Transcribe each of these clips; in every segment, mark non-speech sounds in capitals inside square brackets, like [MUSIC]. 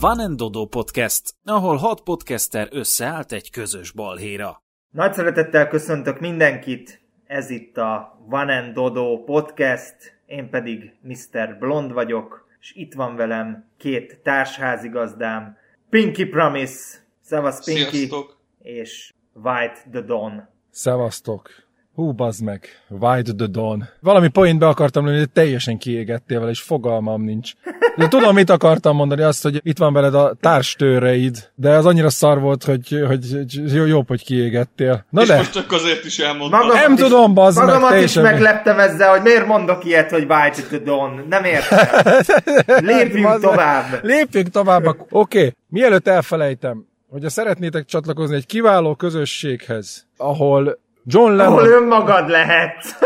Van Dodo Podcast, ahol hat podcaster összeállt egy közös balhéra. Nagy szeretettel köszöntök mindenkit, ez itt a Van Dodo Podcast, én pedig Mr. Blond vagyok, és itt van velem két társházigazdám, Pinky Promise, Szevasz Pinky, Sziasztok. és White the Dawn. Szevasztok. Hú, bazd meg. White the Dawn. Valami point be akartam lőni, de teljesen kiégettél vele, és fogalmam nincs. De tudom, mit akartam mondani, azt, hogy itt van veled a társtőreid, de az annyira szar volt, hogy, hogy, hogy jó, jobb, hogy kiégettél. Na és de, most csak azért is elmondtam. Magamat Nem is- tudom, bazd meg, Magamat is megleptem ezzel, hogy miért mondok ilyet, hogy White the Dawn. Nem értem. [LAUGHS] Lépjünk tovább. Lépjünk tovább. Oké, okay. mielőtt elfelejtem, hogyha szeretnétek csatlakozni egy kiváló közösséghez, ahol John Lennon... Ahol önmagad lehet.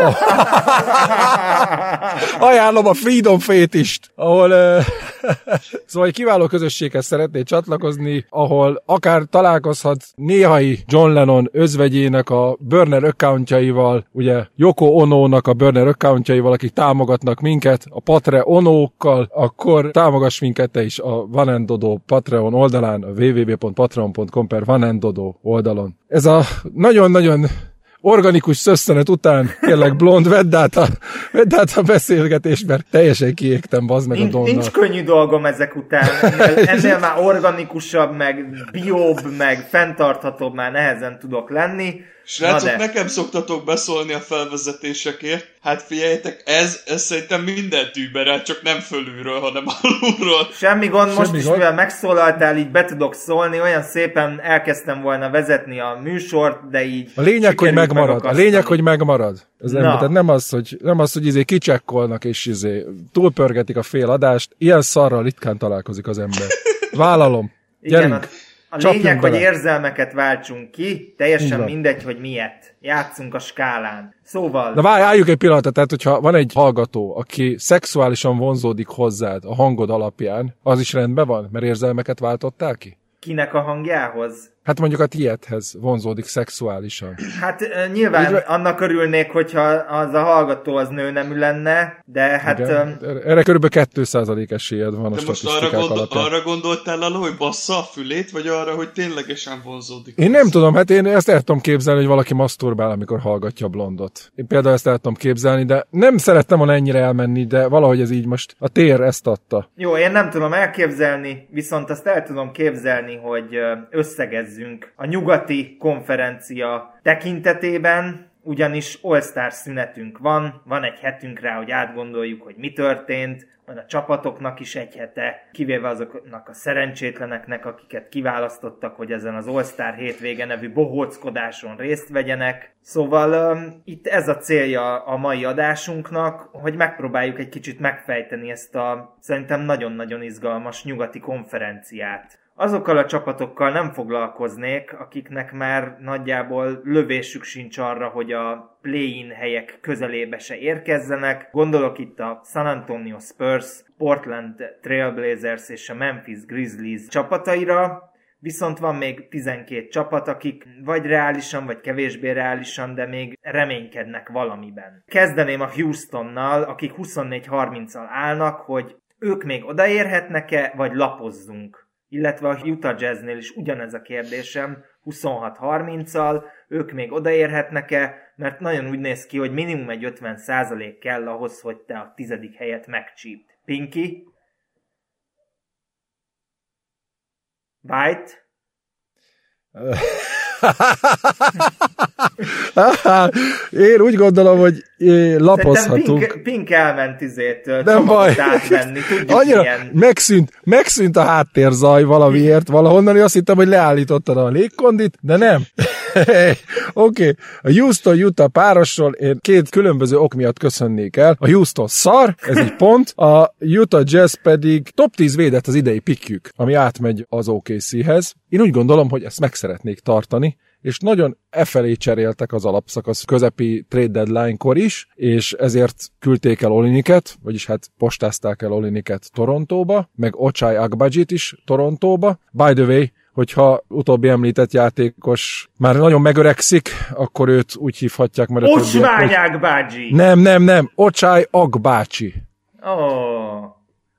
[LAUGHS] Ajánlom a Freedom Fétist, ahol uh, [LAUGHS] szóval egy kiváló közösséghez szeretnél csatlakozni, ahol akár találkozhat néhai John Lennon özvegyének a burner accountjaival, ugye Yoko Ono-nak a burner accountjaival, akik támogatnak minket, a Patreonókkal, akkor támogass minket te is a Vanendodo Patreon oldalán, a www.patreon.com per Vanendodo oldalon. Ez a nagyon-nagyon organikus szösszenet után, kérlek blond, vedd át a, vedd át a beszélgetést, mert teljesen kiégtem, bazd meg a donnal. nincs könnyű dolgom ezek után. Ennél, ennél már organikusabb, meg bióbb, meg fenntarthatóbb már nehezen tudok lenni. Srácok, de. nekem szoktatok beszólni a felvezetésekért. Hát figyeljetek, ez, ez szerintem minden tűberel, csak nem fölülről, hanem alulról. Semmi gond, most Semmi is, gond. mivel megszólaltál, így be tudok szólni, olyan szépen elkezdtem volna vezetni a műsort, de így A lényeg, hogy megmarad. A lényeg, hogy megmarad. Ez nem, tehát nem az, hogy, nem az, hogy izé kicsekkolnak és izé túlpörgetik a fél adást. Ilyen szarral ritkán találkozik az ember. [LAUGHS] Vállalom. Igen, Gyerünk. a, a Csapjunk lényeg, hogy bele. érzelmeket váltsunk ki, teljesen van. mindegy, hogy miért. Játszunk a skálán. Szóval, Na várj, álljunk egy pillanatot, tehát hogyha van egy hallgató, aki szexuálisan vonzódik hozzád a hangod alapján, az is rendben van, mert érzelmeket váltottál ki? kinek a hangjához? Hát mondjuk a tiédhez vonzódik szexuálisan. Hát nyilván Így van. annak örülnék, hogyha az a hallgató az nőnemű lenne, de hát Igen. Erre körülbelül 2% esélyed van a De most arra, gondol, alapján. arra gondoltál el, hogy bassza a fülét, vagy arra, hogy ténylegesen vonzódik? Én nem tudom, hát én ezt el tudom képzelni, hogy valaki maszturbál, amikor hallgatja a blondot. Én például ezt el tudom képzelni, de nem szerettem volna ennyire elmenni, de valahogy ez így most a tér ezt adta. jó, én nem tudom elképzelni, viszont azt el tudom képzelni, hogy ö, összegezzünk a nyugati konferencia tekintetében, ugyanis All-Star szünetünk van, van egy hetünk rá, hogy átgondoljuk, hogy mi történt, van a csapatoknak is egy hete, kivéve azoknak a szerencsétleneknek, akiket kiválasztottak, hogy ezen az All-Star hétvége nevű bohóckodáson részt vegyenek. Szóval um, itt ez a célja a mai adásunknak, hogy megpróbáljuk egy kicsit megfejteni ezt a szerintem nagyon-nagyon izgalmas nyugati konferenciát. Azokkal a csapatokkal nem foglalkoznék, akiknek már nagyjából lövésük sincs arra, hogy a play-in helyek közelébe se érkezzenek. Gondolok itt a San Antonio Spurs, Portland Trailblazers és a Memphis Grizzlies csapataira, Viszont van még 12 csapat, akik vagy reálisan, vagy kevésbé reálisan, de még reménykednek valamiben. Kezdeném a Houstonnal, akik 24-30-al állnak, hogy ők még odaérhetnek-e, vagy lapozzunk. Illetve a Utah Jazznél is ugyanez a kérdésem, 26-30-al, ők még odaérhetnek-e, mert nagyon úgy néz ki, hogy minimum egy 50% kell ahhoz, hogy te a tizedik helyet megcsípd. Pinky? White? [LAUGHS] [LAUGHS] Én úgy gondolom, hogy eh, lapozhatunk. Pink, Pink elment izét Nem nem baj. átvenni. Tudjuk [LAUGHS] Annyira milyen. megszűnt, megszűnt a háttérzaj valamiért, valahonnan, én azt hittem, hogy leállítottad a légkondit, de nem. Oké, okay. a Houston-Utah párosról én két különböző ok miatt köszönnék el. A Houston szar, ez egy pont, a Utah Jazz pedig top 10 védett az idei pikjük, ami átmegy az OKC-hez. Én úgy gondolom, hogy ezt meg szeretnék tartani, és nagyon e felé cseréltek az alapszakasz közepi trade deadline-kor is, és ezért küldték el Oliniket, vagyis hát postázták el Oliniket Torontóba, meg Ochai Agbajit is Torontóba. By the way, hogyha utóbbi említett játékos már nagyon megöregszik, akkor őt úgy hívhatják, mert a Ocsványák bácsi! Nem, nem, nem, Ochai Agbácsi. Ó,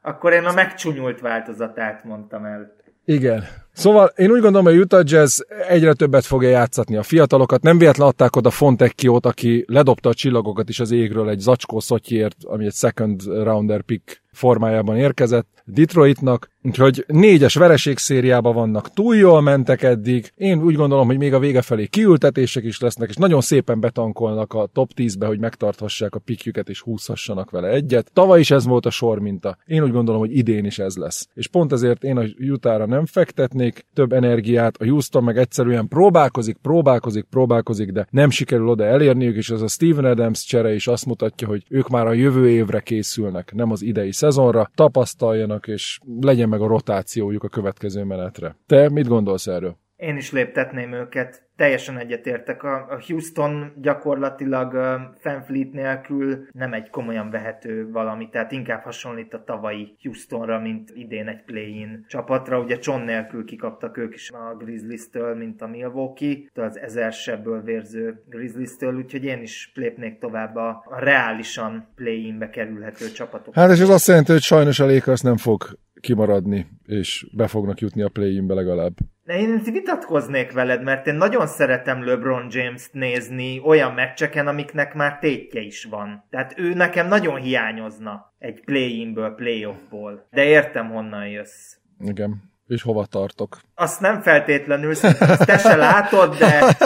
Akkor én a megcsúnyult változatát mondtam el. Igen. Szóval én úgy gondolom, hogy a Utah Jazz egyre többet fogja játszatni a fiatalokat. Nem véletlen adták oda Fontecchiót, aki ledobta a csillagokat is az égről egy zacskó szotyiért, ami egy second rounder pick formájában érkezett Detroitnak, úgyhogy négyes vereségszériában vannak, túl jól mentek eddig, én úgy gondolom, hogy még a vége felé kiültetések is lesznek, és nagyon szépen betankolnak a top 10-be, hogy megtarthassák a pikjüket és húzhassanak vele egyet. Tavaly is ez volt a sor minta. Én úgy gondolom, hogy idén is ez lesz. És pont ezért én a Utahra nem fektetnék több energiát, a Houston meg egyszerűen próbálkozik, próbálkozik, próbálkozik, de nem sikerül oda elérniük, és az a Steven Adams csere is azt mutatja, hogy ők már a jövő évre készülnek, nem az idei szezonra, tapasztaljanak, és legyen meg a rotációjuk a következő menetre. Te mit gondolsz erről? Én is léptetném őket. Teljesen egyetértek. A Houston gyakorlatilag Fanfleet nélkül nem egy komolyan vehető valami, tehát inkább hasonlít a tavalyi Houstonra, mint idén egy play-in csapatra. Ugye John nélkül kikaptak ők is a Grizzlies-től, mint a Milwaukee, az ezer sebből vérző Grizzlies-től, úgyhogy én is lépnék tovább a, a reálisan play-inbe kerülhető csapatok. Hát és ez azt jelenti, hogy sajnos a Lakers nem fog kimaradni, és be fognak jutni a play-inbe legalább. Én vitatkoznék veled, mert én nagyon szeretem LeBron James-t nézni olyan meccseken, amiknek már tétje is van. Tehát ő nekem nagyon hiányozna egy play-inből, play-offból. De értem, honnan jössz. Igen. És hova tartok? Azt nem feltétlenül, azt te se látod, de, [LAUGHS]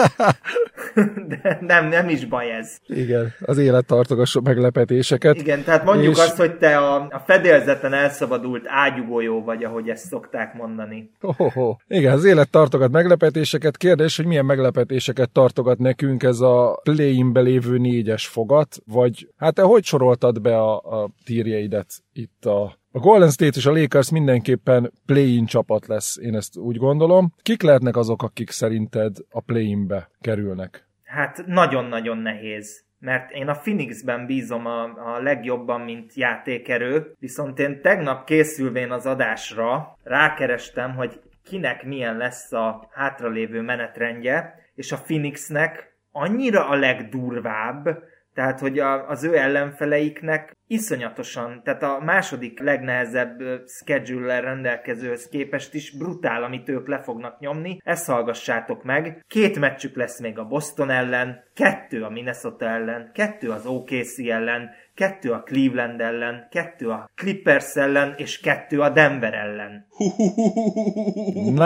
[LAUGHS] de nem, nem is baj ez. Igen, az élet tartogass meglepetéseket. Igen, tehát mondjuk és... azt, hogy te a, a fedélzeten elszabadult ágyugójó vagy, ahogy ezt szokták mondani. Oh, oh. Igen, az élet tartogat meglepetéseket. Kérdés, hogy milyen meglepetéseket tartogat nekünk ez a play lévő négyes fogat, vagy hát te hogy soroltad be a, a tírjeidet itt a a Golden State és a Lakers mindenképpen play-in csapat lesz, én ezt úgy gondolom. Kik lehetnek azok, akik szerinted a play-inbe kerülnek? Hát nagyon-nagyon nehéz mert én a Phoenixben bízom a, a legjobban, mint játékerő, viszont én tegnap készülvén az adásra rákerestem, hogy kinek milyen lesz a hátralévő menetrendje, és a Phoenixnek annyira a legdurvább, tehát, hogy a, az ő ellenfeleiknek iszonyatosan, tehát a második legnehezebb schedule rendelkezőhöz képest is brutál, amit ők le fognak nyomni. Ezt hallgassátok meg. Két meccsük lesz még a Boston ellen, kettő a Minnesota ellen, kettő az OKC ellen, kettő a Cleveland ellen, kettő a Clippers ellen, és kettő a Denver ellen.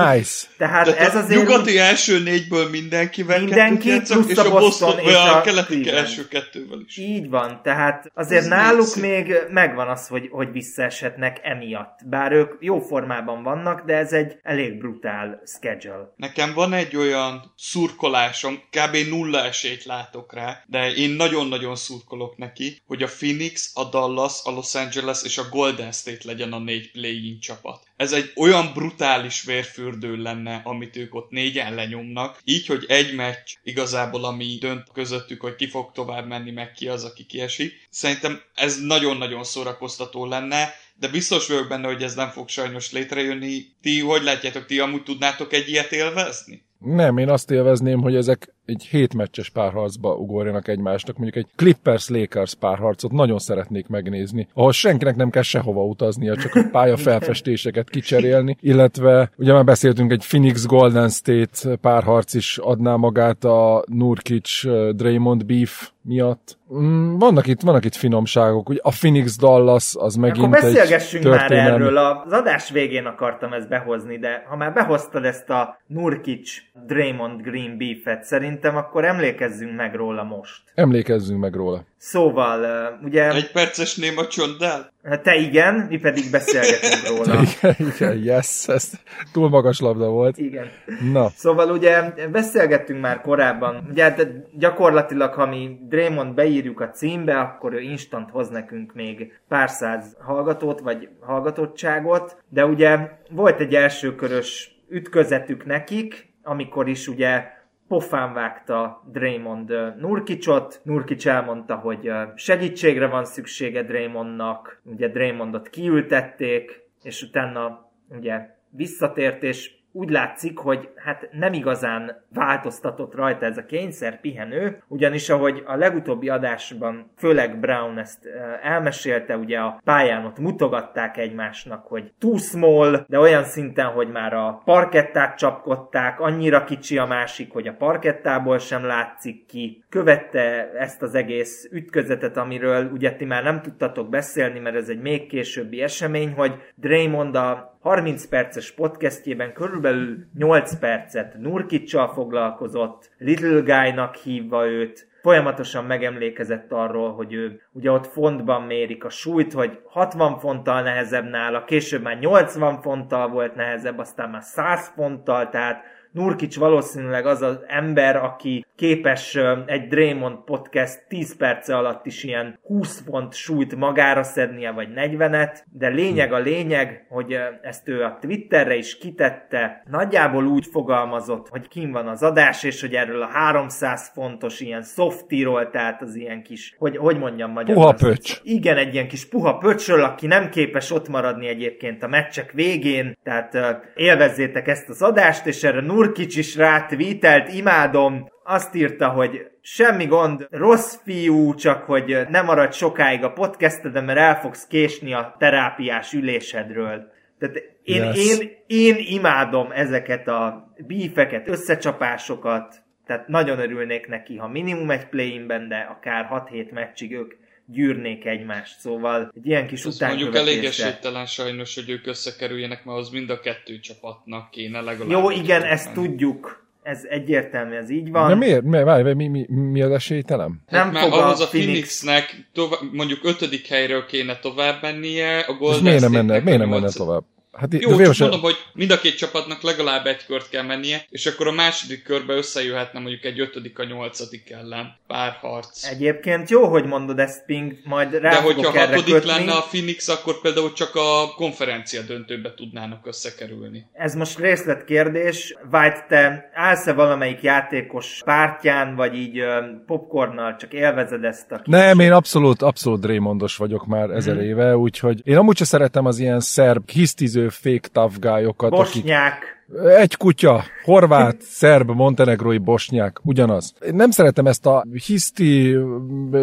Nice. Tehát De ez azért... Nyugati első négyből mindenkivel mindenki, játszok, és a Boston, és a, a keleti első kettővel is. Így van, tehát azért ez náluk még megvan az, hogy, hogy visszaeshetnek emiatt. Bár ők jó formában vannak, de ez egy elég brutál schedule. Nekem van egy olyan szurkolásom, kb. nulla esélyt látok rá, de én nagyon-nagyon szurkolok neki, hogy a Phoenix, a Dallas, a Los Angeles és a Golden State legyen a négy play-in csapat. Ez egy olyan brutális vérfürdő lenne, amit ők ott négyen lenyomnak, így, hogy egy meccs igazából, ami dönt közöttük, hogy ki fog tovább menni, meg ki az, aki kiesik. Szerintem ez nagyon-nagyon szórakoztató lenne, de biztos vagyok benne, hogy ez nem fog sajnos létrejönni. Ti hogy látjátok, ti amúgy tudnátok egy ilyet élvezni? Nem, én azt élvezném, hogy ezek egy hétmeccses párharcba ugorjanak egymásnak, mondjuk egy Clippers-Lakers párharcot nagyon szeretnék megnézni, ahol senkinek nem kell sehova utaznia, csak a pálya [LAUGHS] felfestéseket kicserélni, illetve ugye már beszéltünk, egy Phoenix Golden State párharc is adná magát a Nurkic Draymond Beef miatt. Mm, vannak itt, vannak itt finomságok. Ugye a Phoenix Dallas az megint Akkor beszélgessünk egy már erről. Az adás végén akartam ezt behozni, de ha már behoztad ezt a Nurkic Draymond Green Beefet, szerintem akkor emlékezzünk meg róla most. Emlékezzünk meg róla. Szóval, ugye... Egy perces néma csondál? Hát te igen, mi pedig beszélgetünk róla. igen, igen, yes, ez túl magas labda volt. Igen. Na. Szóval ugye beszélgettünk már korábban, ugye hát gyakorlatilag, ha mi Draymond beírjuk a címbe, akkor ő instant hoz nekünk még pár száz hallgatót, vagy hallgatottságot, de ugye volt egy elsőkörös ütközetük nekik, amikor is ugye pofán vágta Draymond Nurkicsot. Nurkics elmondta, hogy segítségre van szüksége Draymondnak, ugye Draymondot kiültették, és utána ugye visszatért, és úgy látszik, hogy hát nem igazán változtatott rajta ez a kényszer pihenő, ugyanis ahogy a legutóbbi adásban főleg Brown ezt elmesélte, ugye a pályán ott mutogatták egymásnak, hogy too small, de olyan szinten, hogy már a parkettát csapkodták, annyira kicsi a másik, hogy a parkettából sem látszik ki. Követte ezt az egész ütközetet, amiről ugye ti már nem tudtatok beszélni, mert ez egy még későbbi esemény, hogy Draymond a 30 perces podcastjében körülbelül 8 percet Nurkicsal foglalkozott, Little Guy-nak hívva őt, folyamatosan megemlékezett arról, hogy ő ugye ott fontban mérik a súlyt, hogy 60 fonttal nehezebb nála, később már 80 fonttal volt nehezebb, aztán már 100 fonttal, tehát Nurkic valószínűleg az az ember, aki képes egy Draymond podcast 10 perce alatt is ilyen 20 font súlyt magára szednie, vagy 40-et, de lényeg a lényeg, hogy ezt ő a Twitterre is kitette, nagyjából úgy fogalmazott, hogy kim van az adás, és hogy erről a 300 fontos ilyen softiról, tehát az ilyen kis, hogy, hogy mondjam magyarul. Puha pöcs. Igen, egy ilyen kis puha pöcsről, aki nem képes ott maradni egyébként a meccsek végén, tehát élvezzétek ezt az adást, és erre Nurkic is rátvítelт, imádom, azt írta, hogy semmi gond, rossz fiú, csak hogy nem maradj sokáig a podcastedben, mert el fogsz késni a terápiás ülésedről. Tehát én, yes. én, én imádom ezeket a bífeket, összecsapásokat, tehát nagyon örülnék neki, ha minimum egy play-inben, de akár 6-7 meccsig ők gyűrnék egymást, szóval egy ilyen kis után Mondjuk elég esélytelen sajnos, hogy ők összekerüljenek, mert az mind a kettő csapatnak kéne legalább. Jó, igen, ezt tudjuk, ez egyértelmű, ez így van. De miért? Mi, várj, mi, mi, mi az esélytelem? Nem hát fog ahhoz a Phoenixnek tovább, mondjuk ötödik helyről kéne tovább mennie, a Golden miért nem menne, miért nem menne tovább? Hát Jó, csak mondom, hogy mind a két csapatnak legalább egy kört kell mennie, és akkor a második körbe összejöhetne mondjuk egy ötödik a nyolcadik ellen pár harc. Egyébként jó, hogy mondod ezt, Ping, majd rá De hogyha hatodik kötni. lenne a Phoenix, akkor például csak a konferencia döntőbe tudnának összekerülni. Ez most részletkérdés. White, te állsz-e valamelyik játékos pártján, vagy így popcornnal csak élvezed ezt a kicsit? Nem, én abszolút, abszolút Draymondos vagyok már ezer hmm. éve, úgyhogy én amúgy sem szeretem az ilyen szerb hisztiző fake tough guy-okat. Bosnyák. Akik egy kutya, horvát, szerb, montenegrói, bosnyák, ugyanaz. Én nem szeretem ezt a hiszti,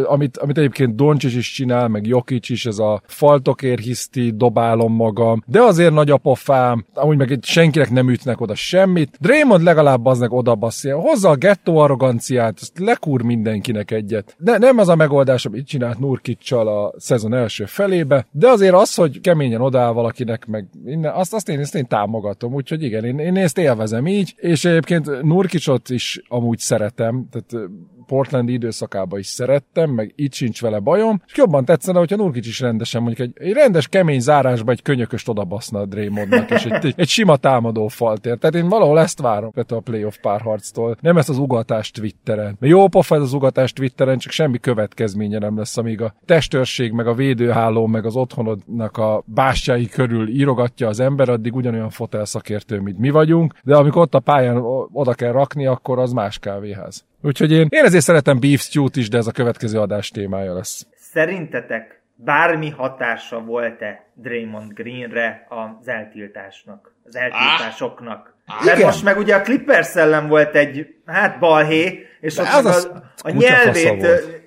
amit, amit egyébként Doncsics is csinál, meg Jokic is, ez a faltokér hiszti, dobálom magam, de azért nagy a pofám, amúgy meg senkinek nem ütnek oda semmit. Draymond legalább aznak oda basszja, hozza a gettó arroganciát, ezt lekúr mindenkinek egyet. De nem az a megoldás, amit csinált Nurkicsal a szezon első felébe, de azért az, hogy keményen odáll valakinek, meg innen, azt, azt, én, azt én támogatom, úgyhogy igen, én én ezt élvezem így, és egyébként Nurkicsot is amúgy szeretem, tehát Portland időszakában is szerettem, meg itt sincs vele bajom, és jobban tetszene, hogyha Nurkic is rendesen mondjuk egy, egy rendes kemény zárásba egy könyököst odabaszna a Draymondnak, és egy, egy sima támadó faltér. Tehát én valahol ezt várom a playoff párharctól, nem ezt az ugatást Twitteren. Mert jó pofa ez az ugatás Twitteren, csak semmi következménye nem lesz, amíg a testőrség, meg a védőháló, meg az otthonodnak a bástyái körül írogatja az ember, addig ugyanolyan fotelszakértő, mint mi vagyunk, de amikor ott a pályán oda kell rakni, akkor az más kávéház. Úgyhogy én, én ezért szeretem Beef Stew-t is, de ez a következő adás témája lesz. Szerintetek bármi hatása volt-e Draymond Greenre az eltiltásnak, az eltiltásoknak? Ah, Mert igen. most meg ugye a Clippers ellen volt egy, hát balhé, és De ott az az, a, a nyelvét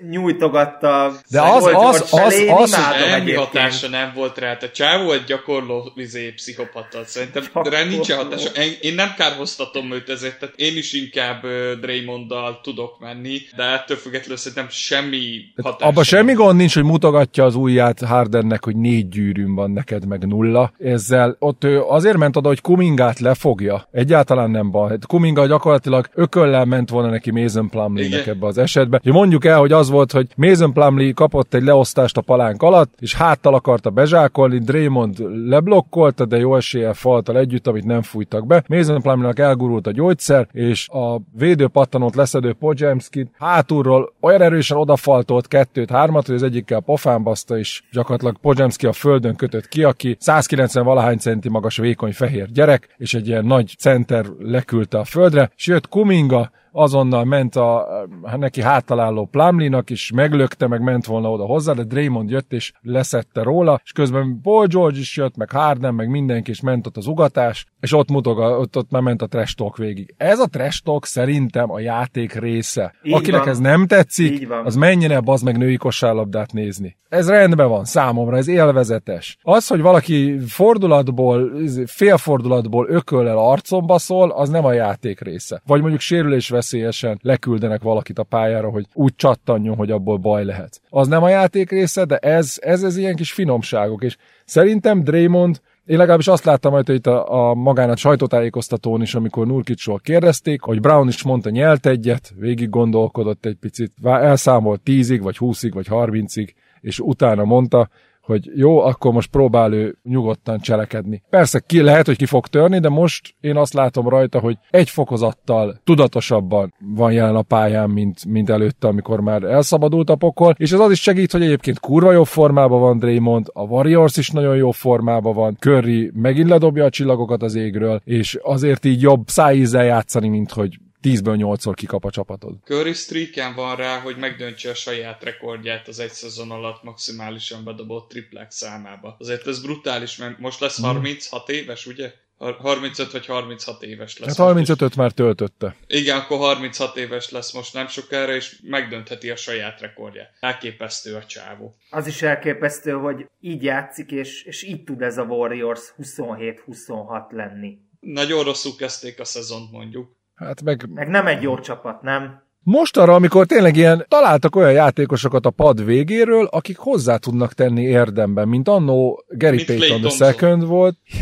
nyújtogatta De az, az, az, felé, az, az, semmi hatása nem volt rá. Tehát csávó egy gyakorló vizé, pszichopata. Szerintem gyakorló. rá nincs hatása. Én, én nem kárhoztatom őt ezért, tehát én is inkább uh, Draymonddal tudok menni, de ettől függetlenül szerintem semmi hatása. Abban semmi gond nincs, hogy mutogatja az ujját Hardennek, hogy négy gyűrűm van neked, meg nulla. Ezzel ott ő azért ment oda, hogy Kumingát lefogja. Egyáltalán nem baj. Kuminga gyakorlatilag ököllel ment volna neki Mason Plumlee-nek ebbe az esetben. Hogy mondjuk el, hogy az volt, hogy Mason Plumlee kapott egy leosztást a palánk alatt, és háttal akarta bezsákolni, Draymond leblokkolta, de jó eséllyel faltal együtt, amit nem fújtak be. Mason Plumlee-nak elgurult a gyógyszer, és a védőpattanót leszedő Pojemskit hátulról olyan erősen odafaltolt kettőt, hármat, hogy az egyikkel pofán baszta, és gyakorlatilag Pojemski a földön kötött ki, aki 190 valahány centi magas vékony fehér gyerek, és egy ilyen nagy center leküldte a földre, és jött Kuminga, aber azonnal ment a, a neki hátaláló Plumlinak is, meglökte, meg ment volna oda hozzá, de Draymond jött és leszette róla, és közben Paul George is jött, meg Harden, meg mindenki is ment ott az ugatás, és ott mutoga, ott, ott már ment a trash talk végig. Ez a trash talk szerintem a játék része. Így Akinek van. ez nem tetszik, az menjen el az meg női kosárlabdát nézni. Ez rendben van számomra, ez élvezetes. Az, hogy valaki fordulatból, félfordulatból ököllel arcomba szól, az nem a játék része. Vagy mondjuk sérülés veszélyesen leküldenek valakit a pályára, hogy úgy csattanjon, hogy abból baj lehet. Az nem a játék része, de ez, ez, ez ilyen kis finomságok, és szerintem Draymond én legalábbis azt láttam majd itt a, a magán a sajtótájékoztatón is, amikor Nurkicsról kérdezték, hogy Brown is mondta, nyelt egyet, végig gondolkodott egy picit, elszámolt 10-ig, vagy 20-ig, vagy 30-ig, és utána mondta, hogy jó, akkor most próbál ő nyugodtan cselekedni. Persze ki lehet, hogy ki fog törni, de most én azt látom rajta, hogy egy fokozattal tudatosabban van jelen a pályán, mint, mint előtte, amikor már elszabadult a pokol, és ez az is segít, hogy egyébként kurva jó formában van Draymond, a Warriors is nagyon jó formában van, Curry megint ledobja a csillagokat az égről, és azért így jobb szájízzel játszani, mint hogy 10-ből 8-szor kikap a csapatod. Curry streaken van rá, hogy megdöntse a saját rekordját az egy szezon alatt maximálisan bedobott triplák számába. Azért ez brutális, mert most lesz 36 éves, ugye? Har- 35 vagy 36 éves lesz. Hát most. 35-öt már töltötte. Igen, akkor 36 éves lesz most nem sokára, és megdöntheti a saját rekordját. Elképesztő a csávó. Az is elképesztő, hogy így játszik, és, és így tud ez a Warriors 27-26 lenni. Nagyon rosszul kezdték a szezont mondjuk. Hát meg Meg nem egy jó csapat, nem? Most arra, amikor tényleg ilyen találtak olyan játékosokat a pad végéről, akik hozzá tudnak tenni érdemben, mint annó Gary Mint Payton the Thompson. second volt, [LAUGHS]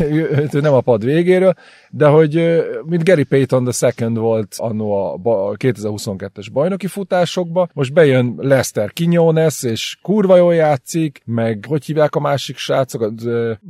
ő nem a pad végéről, de hogy mint Gary Payton the second volt annó a, ba- a 2022-es bajnoki futásokba, most bejön Lester Quinones, és kurva jól játszik, meg hogy hívják a másik srácokat,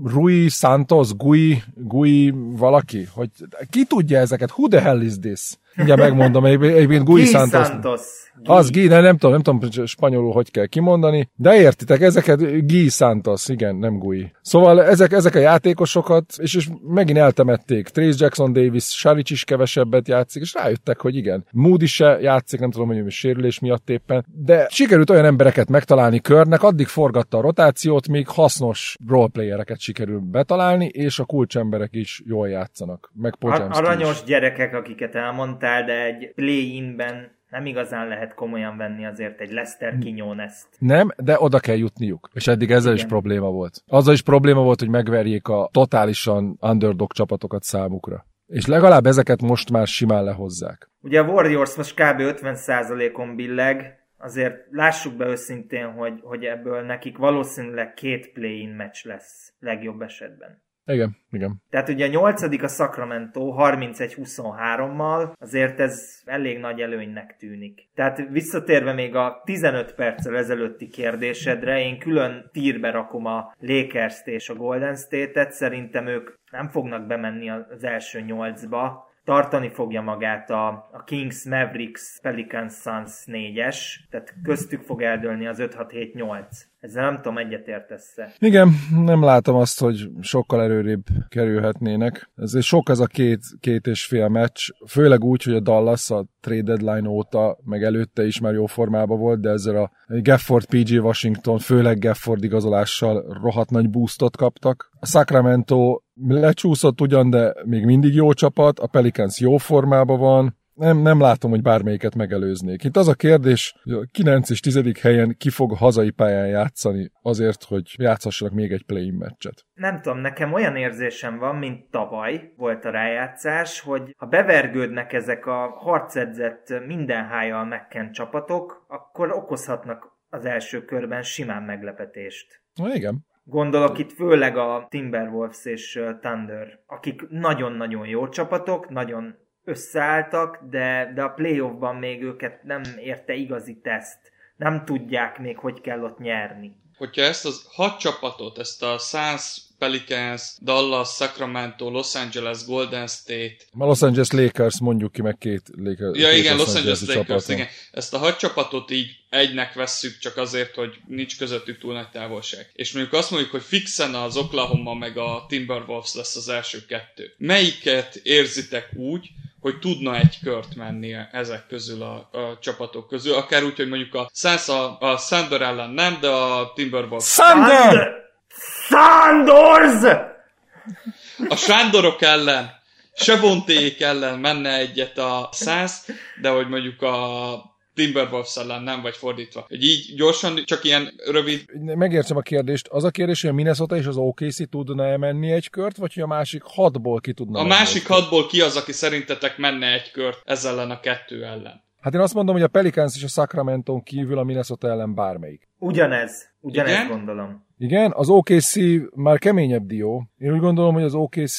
Rui Santos, Gui, Gui valaki, hogy ki tudja ezeket, who the hell is this? Ugye megmondom, egyébként Gui Santos. Santos. Az Guy, de nem tudom, nem tudom spanyolul hogy kell kimondani, de értitek, ezeket Guy Santos, igen, nem Gui. Szóval ezek, ezek a játékosokat, és, és megint eltemették. Trace Jackson Davis, Saric is kevesebbet játszik, és rájöttek, hogy igen. Moody se játszik, nem tudom, hogy mi sérülés miatt éppen, de sikerült olyan embereket megtalálni körnek, addig forgatta a rotációt, míg hasznos roleplayereket sikerül betalálni, és a kulcsemberek is jól játszanak. Meg Ar- Podzemski is. aranyos gyerekek, akiket elmondtál, de egy play-inben nem igazán lehet komolyan venni azért egy Lester Quinones-t. Nem, de oda kell jutniuk. És eddig ezzel is Igen. probléma volt. Azzal is probléma volt, hogy megverjék a totálisan underdog csapatokat számukra. És legalább ezeket most már simán lehozzák. Ugye a Warriors most kb. 50%-on billeg, azért lássuk be őszintén, hogy, hogy ebből nekik valószínűleg két play-in meccs lesz legjobb esetben. Igen, igen. Tehát ugye a nyolcadik a Sacramento 31-23-mal, azért ez elég nagy előnynek tűnik. Tehát visszatérve még a 15 perccel ezelőtti kérdésedre, én külön tírbe rakom a Lakers-t és a Golden State-et, szerintem ők nem fognak bemenni az első nyolcba, tartani fogja magát a, a Kings, Mavericks, Pelicans, Suns 4-es, tehát köztük fog eldőlni az 5-6-7-8. Ezzel nem tudom, egyetértesz-e. Igen, nem látom azt, hogy sokkal erőrébb kerülhetnének. Ez sok ez a két, két és fél meccs, főleg úgy, hogy a Dallas a trade deadline óta, meg előtte is már jó formában volt, de ezzel a Gafford PG Washington, főleg Gafford igazolással rohadt nagy boostot kaptak. A Sacramento lecsúszott ugyan, de még mindig jó csapat, a Pelicans jó formában van, nem, nem látom, hogy bármelyiket megelőznék. Itt az a kérdés, hogy a 9 és 10. helyen ki fog hazai pályán játszani azért, hogy játszhassanak még egy play-in meccset. nem tudom, nekem olyan érzésem van, mint tavaly volt a rájátszás, hogy ha bevergődnek ezek a harcedzett minden hájjal megkent csapatok, akkor okozhatnak az első körben simán meglepetést. Na igen. Gondolok itt főleg a Timberwolves és Thunder, akik nagyon-nagyon jó csapatok, nagyon összeálltak, de, de a playoffban még őket nem érte igazi teszt. Nem tudják még, hogy kell ott nyerni. Hogyha ezt az hat csapatot, ezt a Suns, Pelicans, Dallas, Sacramento, Los Angeles, Golden State, A Los Angeles Lakers mondjuk ki meg két Lakers. Ja két igen, Los Angeles-i Angeles Lakers, csapaton. igen. Ezt a hat csapatot így egynek vesszük csak azért, hogy nincs közöttük túl nagy távolság. És mondjuk azt mondjuk, hogy fixen az Oklahoma meg a Timberwolves lesz az első kettő. Melyiket érzitek úgy, hogy tudna egy kört menni ezek közül a, a csapatok közül, akár úgy, hogy mondjuk a Suns a, a Thunder ellen nem, de a Timberwolves... Thunder! Sándorz! A Sándorok ellen, Sebonték ellen menne egyet a Suns, de hogy mondjuk a Timberwolves ellen nem, vagy fordítva. Hogy így gyorsan, csak ilyen rövid... Megértsem a kérdést. Az a kérdés, hogy a Minnesota és az OKC tudna -e menni egy kört, vagy hogy a másik hatból ki tudna A másik hatból ki az, aki szerintetek menne egy kört ezzel ellen a kettő ellen? Hát én azt mondom, hogy a Pelicans és a Sacramento kívül a Minnesota ellen bármelyik. Ugyanez. Ugyanezt Igen? gondolom. Igen, az OKC már keményebb dió. Én úgy gondolom, hogy az OKC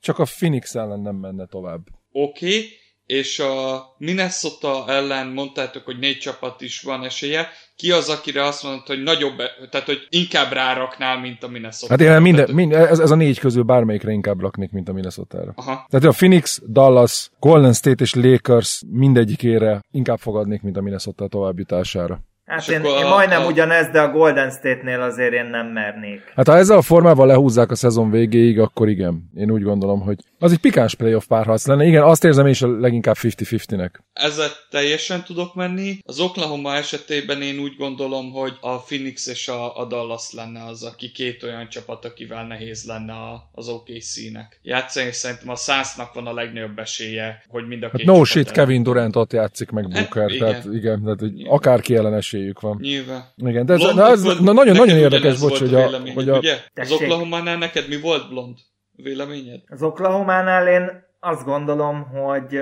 csak a Phoenix ellen nem menne tovább. Oké, okay. És a Minnesota ellen mondtátok, hogy négy csapat is van esélye. Ki az, akire azt mondod, hogy nagyobb, tehát hogy inkább ráraknál, mint a Minnesota? Hát én minden, minden ez, ez, a négy közül bármelyikre inkább raknék, mint a Minnesota-ra. Aha. Tehát a Phoenix, Dallas, Golden State és Lakers mindegyikére inkább fogadnék, mint a Minnesota továbbjutására. Hát én, én majdnem a- ugyanez, de a Golden State-nél azért én nem mernék. Hát ha ezzel a formával lehúzzák a szezon végéig, akkor igen. Én úgy gondolom, hogy az egy pikáns playoff párharc lenne. Igen, azt érzem én is a leginkább 50-50-nek. Ezzel teljesen tudok menni. Az Oklahoma esetében én úgy gondolom, hogy a Phoenix és a, a Dallas lenne az, aki két olyan csapat, akivel nehéz lenne a, az OKC-nek. Játszani és szerintem a Sunsnak van a legnagyobb esélye, hogy mind a Hát két no csapat shit, Kevin Durant ott játszik meg Booker, igen. tehát igen, tehát hogy akárki ellen esélyük van. Nyilván. Igen, de ez, Blond, na, ez na, nagyon, nagyon érdekes, bocs, volt hogy a, hogy a, ugye? Az Tessék. Oklahoma-nál neked mi volt blond véleményed? Az Oklahoma-nál én azt gondolom, hogy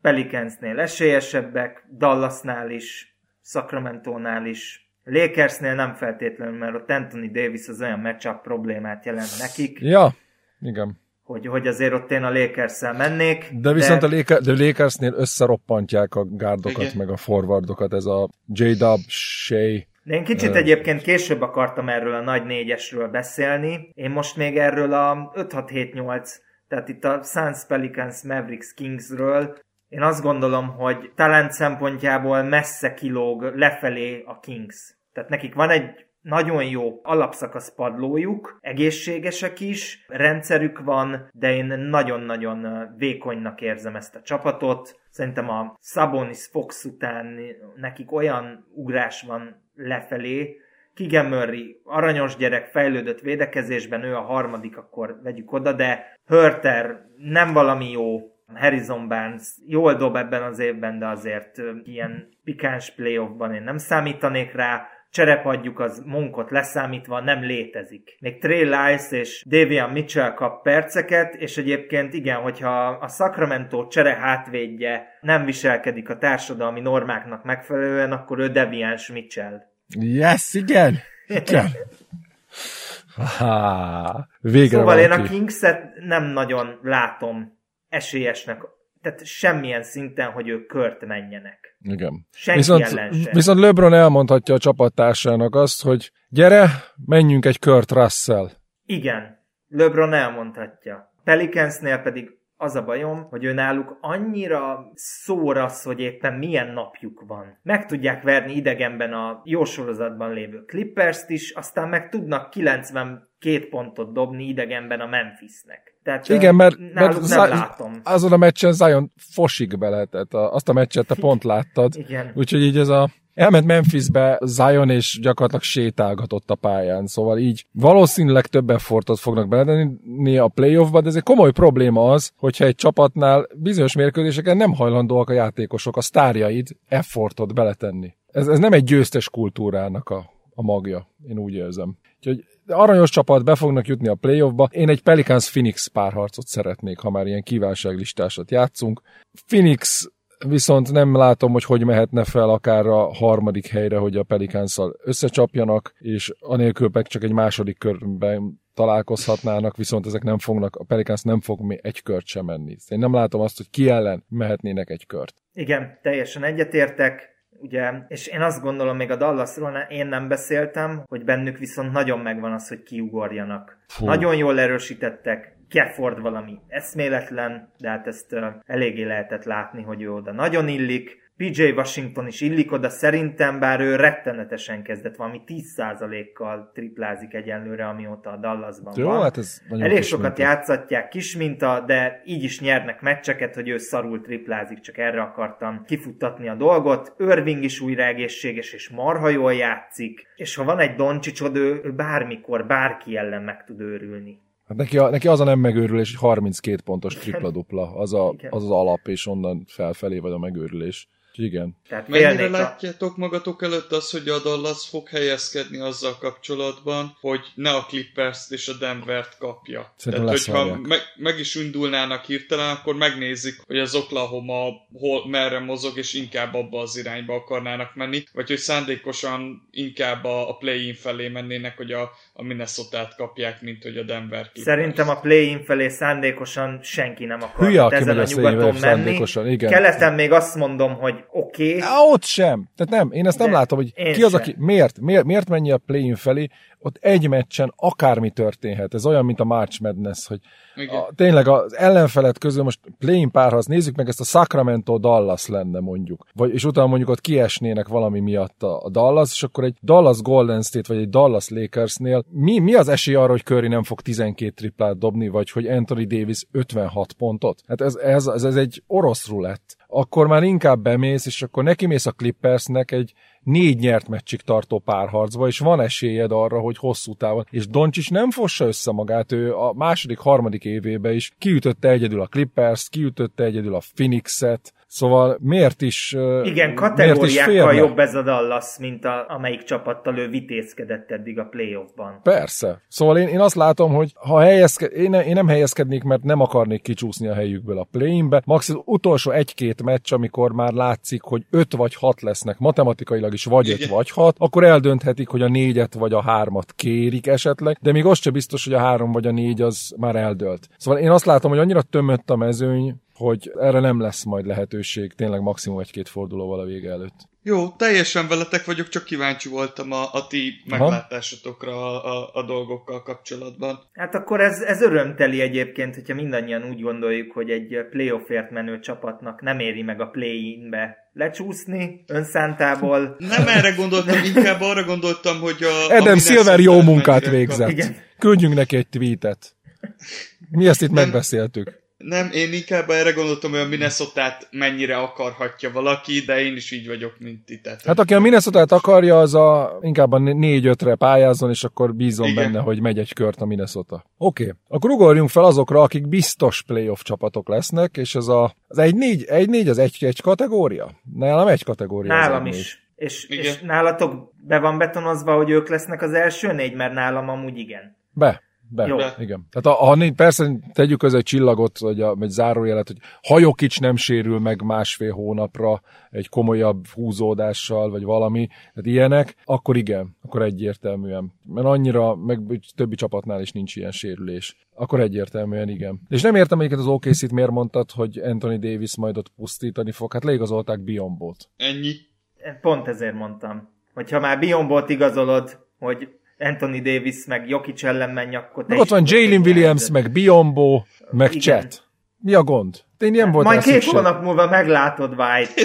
Pelicansnél esélyesebbek, Dallasnál is, Sacramento-nál is, Lakersnél nem feltétlenül, mert ott Anthony Davis az olyan matchup problémát jelent nekik, ja, igen. Hogy, hogy azért ott én a Lakers-szel mennék. De viszont a Lakers, de Lakersnél összeroppantják a gárdokat, Igen. meg a forwardokat, ez a J-Dub, Shea, De én kicsit egyébként később akartam erről a nagy négyesről beszélni. Én most még erről a 5-6-7-8, tehát itt a Suns, Pelicans, Mavericks, Kingsről, én azt gondolom, hogy talent szempontjából messze kilóg lefelé a Kings. Tehát nekik van egy nagyon jó alapszakasz padlójuk, egészségesek is, rendszerük van, de én nagyon-nagyon vékonynak érzem ezt a csapatot. Szerintem a Sabonis Fox után nekik olyan ugrás van lefelé, Keegan Murray, aranyos gyerek, fejlődött védekezésben, ő a harmadik, akkor vegyük oda, de Hörter nem valami jó, Harrison Barnes jól dob ebben az évben, de azért ilyen pikáns playoffban én nem számítanék rá, cserepadjuk az munkot leszámítva nem létezik. Még Trey Lyles és Davian Mitchell kap perceket, és egyébként igen, hogyha a Sacramento csere hátvédje nem viselkedik a társadalmi normáknak megfelelően, akkor ő Devians Mitchell. Yes, igen! Igen! [LAUGHS] Há, végre Szóval én valaki. a Kingset nem nagyon látom esélyesnek, tehát semmilyen szinten, hogy ők kört menjenek. Igen. Senki Viszont, ellen sem. viszont LeBron elmondhatja a csapattársának azt, hogy gyere, menjünk egy Kurt Russell. Igen, LeBron elmondhatja. Pelicansnél pedig az a bajom, hogy ő náluk annyira szórasz, hogy éppen milyen napjuk van. Meg tudják verni idegenben a jó sorozatban lévő Clippers-t is, aztán meg tudnak 92 pontot dobni idegenben a Memphisnek. Tehát Igen, mert, mert nem Zá- látom. azon a meccsen Zion fosig belehetett. A- Azt a meccset te pont láttad. Igen. Úgyhogy így ez a elment Memphisbe Zion és gyakorlatilag sétálgatott a pályán, szóval így valószínűleg több effortot fognak beletenni a playoffba, de ez egy komoly probléma az, hogyha egy csapatnál bizonyos mérkőzéseken nem hajlandóak a játékosok, a sztárjaid effortot beletenni. Ez, ez nem egy győztes kultúrának a, a magja, én úgy érzem. Úgyhogy aranyos csapat be fognak jutni a playoffba. Én egy Pelicans-Phoenix párharcot szeretnék, ha már ilyen kívánságlistásat játszunk. Phoenix viszont nem látom, hogy hogy mehetne fel akár a harmadik helyre, hogy a pelicans összecsapjanak, és anélkül meg csak egy második körben találkozhatnának, viszont ezek nem fognak, a Pelicans nem fog még egy kört sem menni. Én nem látom azt, hogy ki ellen mehetnének egy kört. Igen, teljesen egyetértek. Ugye, és én azt gondolom, még a Dallasról én nem beszéltem, hogy bennük viszont nagyon megvan az, hogy kiugorjanak. Fú. Nagyon jól erősítettek, Kefford valami eszméletlen, de hát ezt uh, eléggé lehetett látni, hogy ő oda nagyon illik. PJ Washington is illik oda szerintem, bár ő rettenetesen kezdett, valami 10%-kal triplázik egyenlőre, amióta a Dallasban Jó, van. hát ez Elég sokat minta. játszatják kis minta, de így is nyernek meccseket, hogy ő szarul triplázik, csak erre akartam kifuttatni a dolgot. Irving is újra egészséges és marha jól játszik, és ha van egy Doncsicsod, ő, ő bármikor, bárki ellen meg tud őrülni. Hát neki, a, neki az a nem megőrülés, hogy 32 pontos tripla-dupla, az, a, az az alap, és onnan felfelé vagy a megőrülés. Igen. Tehát Mennyire látjátok magatok előtt az, hogy a Dallas fog helyezkedni azzal kapcsolatban, hogy ne a Clippers és a Denvert kapja. Szerintem Tehát, hogyha meg, meg is indulnának hirtelen, akkor megnézik, hogy az Oklahoma hol, merre mozog, és inkább abba az irányba akarnának menni, vagy hogy szándékosan inkább a, a play-in felé mennének, hogy a, a Minnesota-t kapják, mint hogy a Denver Clippers. Szerintem a play-in felé szándékosan senki nem akar Hülye, ezen a nyugaton menni. szándékosan, igen. Keleten még azt mondom, hogy oké, okay, ott sem. Tehát nem, én ezt nem De látom, hogy ki az, aki, miért, miért, miért menje a play felé, ott egy meccsen akármi történhet. Ez olyan, mint a March Madness, hogy Igen. a, tényleg az ellenfelet közül most play-in párharc, nézzük meg ezt a Sacramento Dallas lenne mondjuk, vagy, és utána mondjuk ott kiesnének valami miatt a, a Dallas, és akkor egy Dallas Golden State, vagy egy Dallas Lakersnél mi, mi az esély arra, hogy Curry nem fog 12 triplát dobni, vagy hogy Anthony Davis 56 pontot? Hát ez, ez, ez, ez egy orosz rulett. Akkor már inkább bemész, és akkor neki mész a Clippersnek egy négy nyert meccsig tartó párharcba, és van esélyed arra, hogy hosszú távon. És Doncsics nem fossa össze magát, ő a második, harmadik évébe is kiütötte egyedül a Clippers, kiütötte egyedül a Phoenixet, Szóval miért is igen, miért is kategóriákkal félne? jobb ez a Dallas, mint a, amelyik csapattal ő vitézkedett eddig a playoffban. Persze. Szóval én, én azt látom, hogy ha helyezke, én, én nem helyezkednék, mert nem akarnék kicsúszni a helyükből a play-inbe. Maximum utolsó egy-két meccs, amikor már látszik, hogy öt vagy hat lesznek, matematikailag is vagy öt vagy hat, akkor eldönthetik, hogy a négyet vagy a hármat kérik esetleg, de még az sem biztos, hogy a három vagy a négy az már eldölt. Szóval én azt látom, hogy annyira tömött a mezőny, hogy erre nem lesz majd lehetőség, tényleg maximum egy-két fordulóval a vége előtt. Jó, teljesen veletek vagyok, csak kíváncsi voltam a, a ti Aha. meglátásotokra a, a, a dolgokkal kapcsolatban. Hát akkor ez, ez örömteli egyébként, hogyha mindannyian úgy gondoljuk, hogy egy playoffért menő csapatnak nem éri meg a play-inbe lecsúszni önszántából. Nem erre gondoltam, inkább arra gondoltam, hogy a... a Adam Minnesota Silver jó munkát végzett. Igen. Küldjünk neki egy tweetet. Mi ezt itt megbeszéltük. Nem, én inkább erre gondoltam, hogy a minnesota mennyire akarhatja valaki, de én is így vagyok, mint ti. Tehát, Hát aki a minnesota akarja, az a inkább a négy-ötre pályázzon, és akkor bízom Igen. benne, hogy megy egy kört a Minnesota. Oké, okay. akkor ugorjunk fel azokra, akik biztos playoff csapatok lesznek, és ez a, az egy négy, egy négy az egy, egy kategória? Nálam egy kategória. Nálam is. És, Igen. és nálatok be van betonozva, hogy ők lesznek az első négy, mert nálam amúgy igen. Be. Be. Jó. Be. Igen. Tehát a, ha négy, persze tegyük közé egy csillagot, vagy a, egy zárójelet, hogy Hajokics nem sérül meg másfél hónapra egy komolyabb húzódással, vagy valami, tehát ilyenek, akkor igen, akkor egyértelműen. Mert annyira, meg többi csapatnál is nincs ilyen sérülés. Akkor egyértelműen igen. És nem értem egyiket az OKC-t, miért mondtad, hogy Anthony Davis majd ott pusztítani fog. Hát leigazolták Biombót. Ennyi. Pont ezért mondtam. Hogyha már Bionbolt igazolod, hogy Anthony Davis meg Jokic ellen menj, akkor te ott van Jalen Williams, meg Biombo, meg Igen. Chet. Mi a gond? Én nem volt Majd két szükség. hónap múlva meglátod White.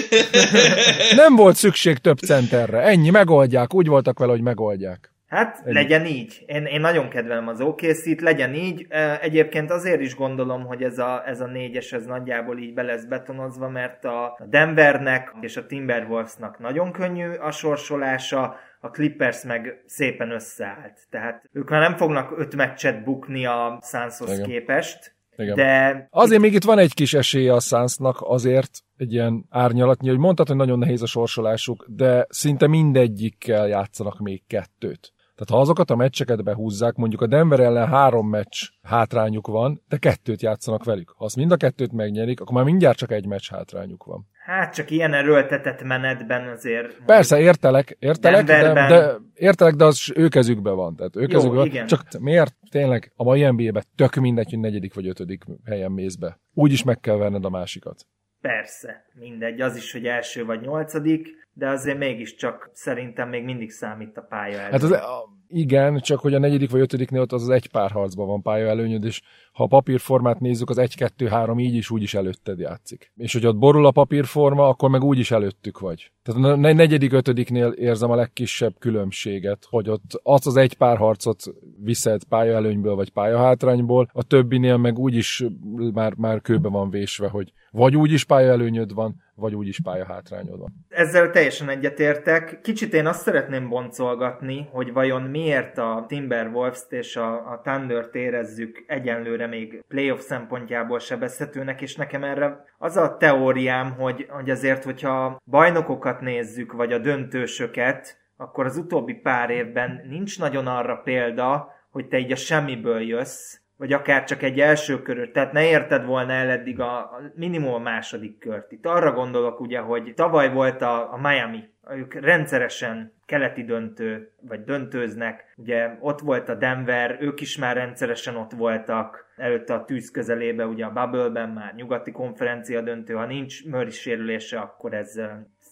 [LAUGHS] Nem volt szükség több centerre. Ennyi, megoldják. Úgy voltak vele, hogy megoldják. Hát Ennyi. legyen így. Én, én nagyon kedvelem az OKC-t, legyen így. Egyébként azért is gondolom, hogy ez a, ez a négyes ez nagyjából így be lesz betonozva, mert a Denvernek és a Timberwolvesnak nagyon könnyű a sorsolása, a Clippers meg szépen összeállt. Tehát ők már nem fognak öt meccset bukni a Sunshoz képest, Igen. de Azért még itt van egy kis esélye a Sunsnak azért egy ilyen árnyalatnyi, hogy mondtad, hogy nagyon nehéz a sorsolásuk, de szinte mindegyikkel játszanak még kettőt. Tehát ha azokat a meccseket behúzzák, mondjuk a Denver ellen három meccs hátrányuk van, de kettőt játszanak velük. Ha azt mind a kettőt megnyerik, akkor már mindjárt csak egy meccs hátrányuk van. hát csak ilyen erőltetett menetben azért... Persze, értelek, értelek, de, Denverben- de, értelek, de az ő kezükben van. Tehát ő Jó, kezükben van. igen. Csak miért tényleg a mai NBA-ben tök mindegy, hogy negyedik vagy ötödik helyen mész be. Úgyis meg kell venned a másikat. Persze, mindegy, az is, hogy első vagy nyolcadik, de azért mégiscsak szerintem még mindig számít a pálya előtt. Hát az, igen, csak hogy a negyedik vagy ötödiknél ott az, az egy pár harcban van pályaelőnyöd, és ha a papírformát nézzük, az 1-2-3 így is úgy is előtted játszik. És hogy ott borul a papírforma, akkor meg úgy is előttük vagy. Tehát a negyedik, ötödiknél érzem a legkisebb különbséget, hogy ott az az egy pár harcot viszed pályaelőnyből vagy pályahátrányból, a többinél meg úgy is már, már kőbe van vésve, hogy vagy úgy is pályaelőnyöd van, vagy úgyis pályahátrányod van. Ezzel teljesen egyetértek. Kicsit én azt szeretném boncolgatni, hogy vajon miért a Timberwolves-t és a, a Thunder-t érezzük egyenlőre még playoff szempontjából sebezhetőnek, és nekem erre az a teóriám, hogy, hogy azért, hogyha bajnokokat nézzük, vagy a döntősöket, akkor az utóbbi pár évben nincs nagyon arra példa, hogy te így a semmiből jössz, vagy akár csak egy első köröt, tehát ne érted volna el eddig a, minimum a második kört. Itt arra gondolok ugye, hogy tavaly volt a, a Miami, ők rendszeresen keleti döntő, vagy döntőznek. Ugye ott volt a Denver, ők is már rendszeresen ott voltak, előtte a tűz közelébe, ugye a Bubble-ben már nyugati konferencia döntő, ha nincs Murray sérülése, akkor ez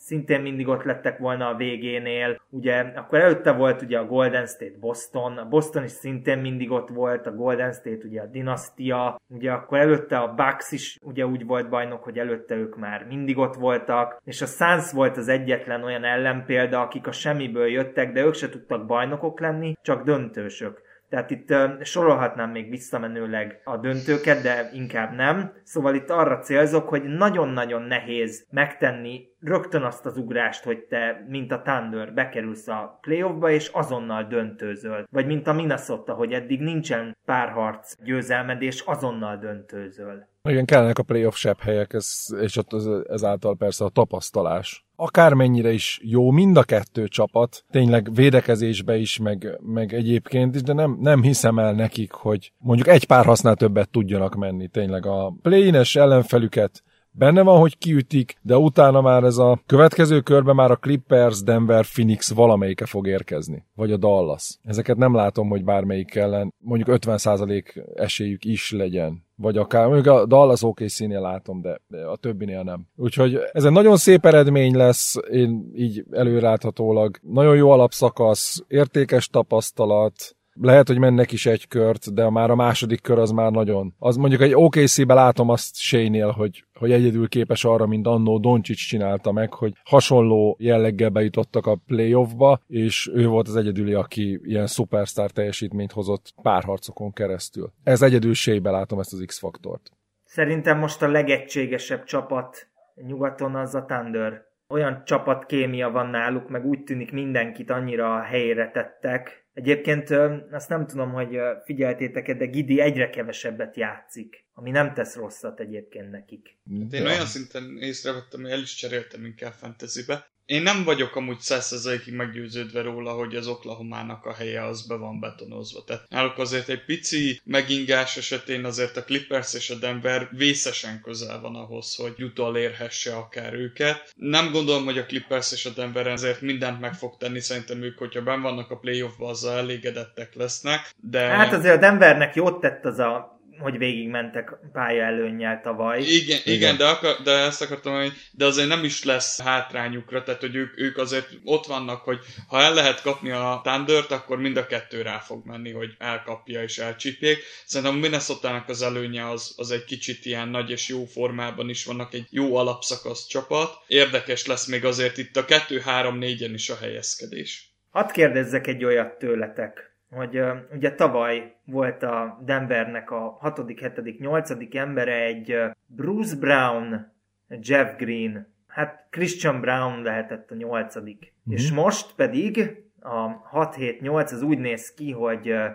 szintén mindig ott lettek volna a végénél. Ugye akkor előtte volt ugye a Golden State Boston, a Boston is szintén mindig ott volt, a Golden State ugye a dinasztia, ugye akkor előtte a Bucks is ugye úgy volt bajnok, hogy előtte ők már mindig ott voltak, és a Suns volt az egyetlen olyan ellenpélda, akik a semmiből jöttek, de ők se tudtak bajnokok lenni, csak döntősök. Tehát itt sorolhatnám még visszamenőleg a döntőket, de inkább nem. Szóval itt arra célzok, hogy nagyon-nagyon nehéz megtenni rögtön azt az ugrást, hogy te, mint a Thunder, bekerülsz a playoffba, és azonnal döntőzöl. Vagy mint a Minnesota, hogy eddig nincsen párharc győzelmed, és azonnal döntőzöl. Igen, kellenek a playoff helyek, ez, és ott ez, ezáltal persze a tapasztalás. Akármennyire is jó mind a kettő csapat, tényleg védekezésbe is, meg, meg egyébként is, de nem, nem hiszem el nekik, hogy mondjuk egy pár használ többet tudjanak menni. Tényleg a play ellenfelüket Benne van, hogy kiütik, de utána már ez a következő körben már a Clippers, Denver, Phoenix valamelyike fog érkezni. Vagy a Dallas. Ezeket nem látom, hogy bármelyik ellen mondjuk 50% esélyük is legyen. Vagy akár, mondjuk a Dallas okc látom, de, de a többinél nem. Úgyhogy ez egy nagyon szép eredmény lesz, én így előráthatólag. Nagyon jó alapszakasz, értékes tapasztalat, lehet, hogy mennek is egy kört, de már a második kör az már nagyon. Az mondjuk egy OKC-be látom azt Shane-nél, hogy, hogy egyedül képes arra, mint annó Doncsics csinálta meg, hogy hasonló jelleggel bejutottak a playoffba, és ő volt az egyedüli, aki ilyen szupersztár teljesítményt hozott pár harcokon keresztül. Ez egyedül Shea-be látom ezt az X-faktort. Szerintem most a legegységesebb csapat nyugaton az a Thunder. Olyan csapatkémia van náluk, meg úgy tűnik mindenkit annyira a helyére tettek, Egyébként azt nem tudom, hogy figyeltétek de Gidi egyre kevesebbet játszik, ami nem tesz rosszat egyébként nekik. De én olyan szinten észrevettem, hogy el is cseréltem inkább fantasybe, én nem vagyok amúgy százszerzalékig meggyőződve róla, hogy az Oklahomának a helye az be van betonozva. Tehát náluk azért egy pici megingás esetén azért a Clippers és a Denver vészesen közel van ahhoz, hogy jutól érhesse akár őket. Nem gondolom, hogy a Clippers és a Denver azért mindent meg fog tenni, szerintem ők, hogyha ben vannak a playoffba, azzal elégedettek lesznek. De... Hát azért a Denvernek jót tett az a hogy végigmentek pálya előnnyel tavaly. Igen, igen, igen de, akar, de ezt akartam, hogy de azért nem is lesz hátrányukra, tehát hogy ők, ők azért ott vannak, hogy ha el lehet kapni a thunder akkor mind a kettő rá fog menni, hogy elkapja és elcsípjék. Szerintem a minnesota az előnye az, az egy kicsit ilyen nagy és jó formában is vannak, egy jó alapszakasz csapat. Érdekes lesz még azért itt a 2-3-4-en is a helyezkedés. Hadd kérdezzek egy olyat tőletek hogy uh, ugye tavaly volt a Denvernek a 6., 7., 8. embere egy uh, Bruce Brown, Jeff Green, hát Christian Brown lehetett a 8. Mm-hmm. És most pedig a 6-7-8 az úgy néz ki, hogy uh,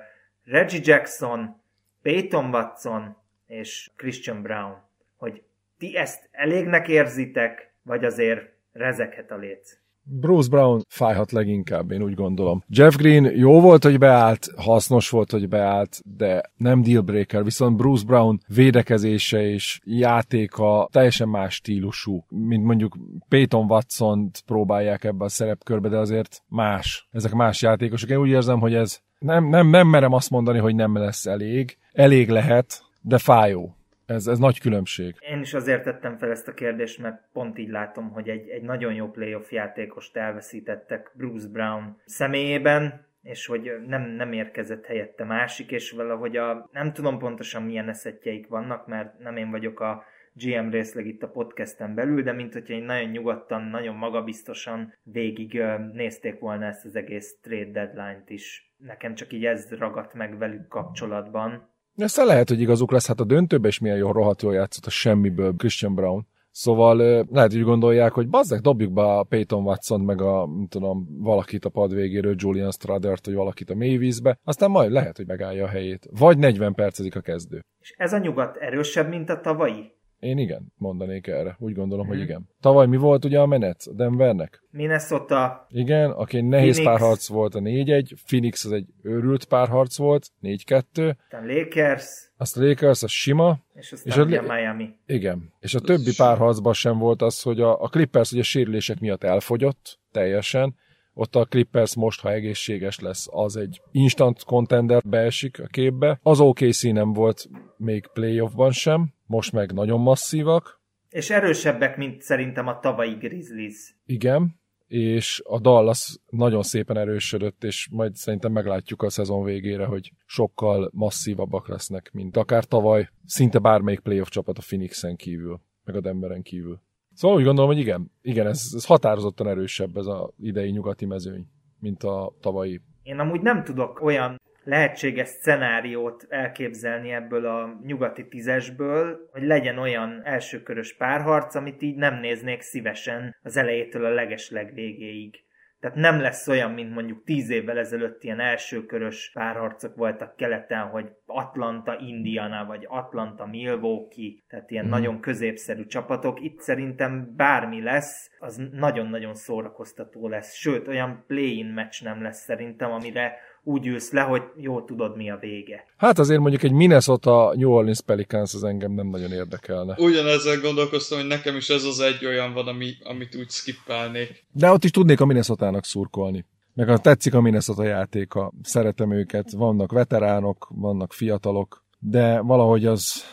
Reggie Jackson, Peyton Watson és Christian Brown. Hogy ti ezt elégnek érzitek, vagy azért rezekhet a léc? Bruce Brown fájhat leginkább, én úgy gondolom. Jeff Green jó volt, hogy beállt, hasznos volt, hogy beállt, de nem dealbreaker, viszont Bruce Brown védekezése és játéka teljesen más stílusú, mint mondjuk Peyton watson próbálják ebbe a szerepkörbe, de azért más. Ezek más játékosok. Én úgy érzem, hogy ez nem, nem, nem merem azt mondani, hogy nem lesz elég. Elég lehet, de fájó. Ez, ez nagy különbség. Én is azért tettem fel ezt a kérdést, mert pont így látom, hogy egy, egy nagyon jó playoff játékost elveszítettek Bruce Brown személyében. és hogy nem, nem érkezett helyette másik, és valahogy a, nem tudom pontosan milyen eszetjeik vannak, mert nem én vagyok a GM részleg itt a podcasten belül, de mint hogyha én nagyon nyugodtan, nagyon magabiztosan végig nézték volna ezt az egész trade deadline-t is. Nekem csak így ez ragadt meg velük kapcsolatban. Aztán lehet, hogy igazuk lesz, hát a döntőben is milyen jól rohadt jól játszott a semmiből Christian Brown. Szóval lehet, hogy gondolják, hogy bazzek, dobjuk be a Peyton watson meg a, nem tudom, valakit a pad végéről, Julian Stradert, vagy valakit a mélyvízbe, aztán majd lehet, hogy megállja a helyét. Vagy 40 percezik a kezdő. És ez a nyugat erősebb, mint a tavalyi? Én igen, mondanék erre. Úgy gondolom, hmm. hogy mhm. igen. Tavaly mi volt ugye a menet a Denvernek? Minnesota. Igen, aki nehéz Phoenix. párharc volt a 4-1, Phoenix az egy őrült párharc volt, 4-2. Aztán Lakers. Azt a Lakers, az sima. És aztán és a, a Miami. Igen, és a többi párharcban sem volt az, hogy a, a Clippers ugye sérülések miatt elfogyott teljesen, ott a Clippers most, ha egészséges lesz, az egy instant contender beesik a képbe. Az OKC nem volt még playoffban sem, most meg nagyon masszívak. És erősebbek, mint szerintem a tavalyi Grizzlies. Igen, és a Dallas nagyon szépen erősödött, és majd szerintem meglátjuk a szezon végére, hogy sokkal masszívabbak lesznek, mint akár tavaly szinte bármelyik playoff csapat a Phoenixen kívül, meg a Denveren kívül. Szóval úgy gondolom, hogy igen, igen ez, ez határozottan erősebb ez a idei nyugati mezőny, mint a tavalyi. Én amúgy nem tudok olyan lehetséges szenáriót elképzelni ebből a nyugati tízesből, hogy legyen olyan elsőkörös párharc, amit így nem néznék szívesen az elejétől a leges legvégéig. Tehát nem lesz olyan, mint mondjuk tíz évvel ezelőtt ilyen elsőkörös párharcok voltak keleten, hogy Atlanta, Indiana, vagy Atlanta, Milwaukee, tehát ilyen mm. nagyon középszerű csapatok. Itt szerintem bármi lesz, az nagyon-nagyon szórakoztató lesz. Sőt, olyan play-in meccs nem lesz szerintem, amire úgy ülsz le, hogy jó tudod, mi a vége. Hát azért mondjuk egy Minnesota New Orleans Pelicans az engem nem nagyon érdekelne. Ugyanezzel gondolkoztam, hogy nekem is ez az egy olyan van, ami, amit úgy skippelnék. De ott is tudnék a Minnesota-nak szurkolni. Meg a tetszik a Minnesota játéka, szeretem őket, vannak veteránok, vannak fiatalok, de valahogy az,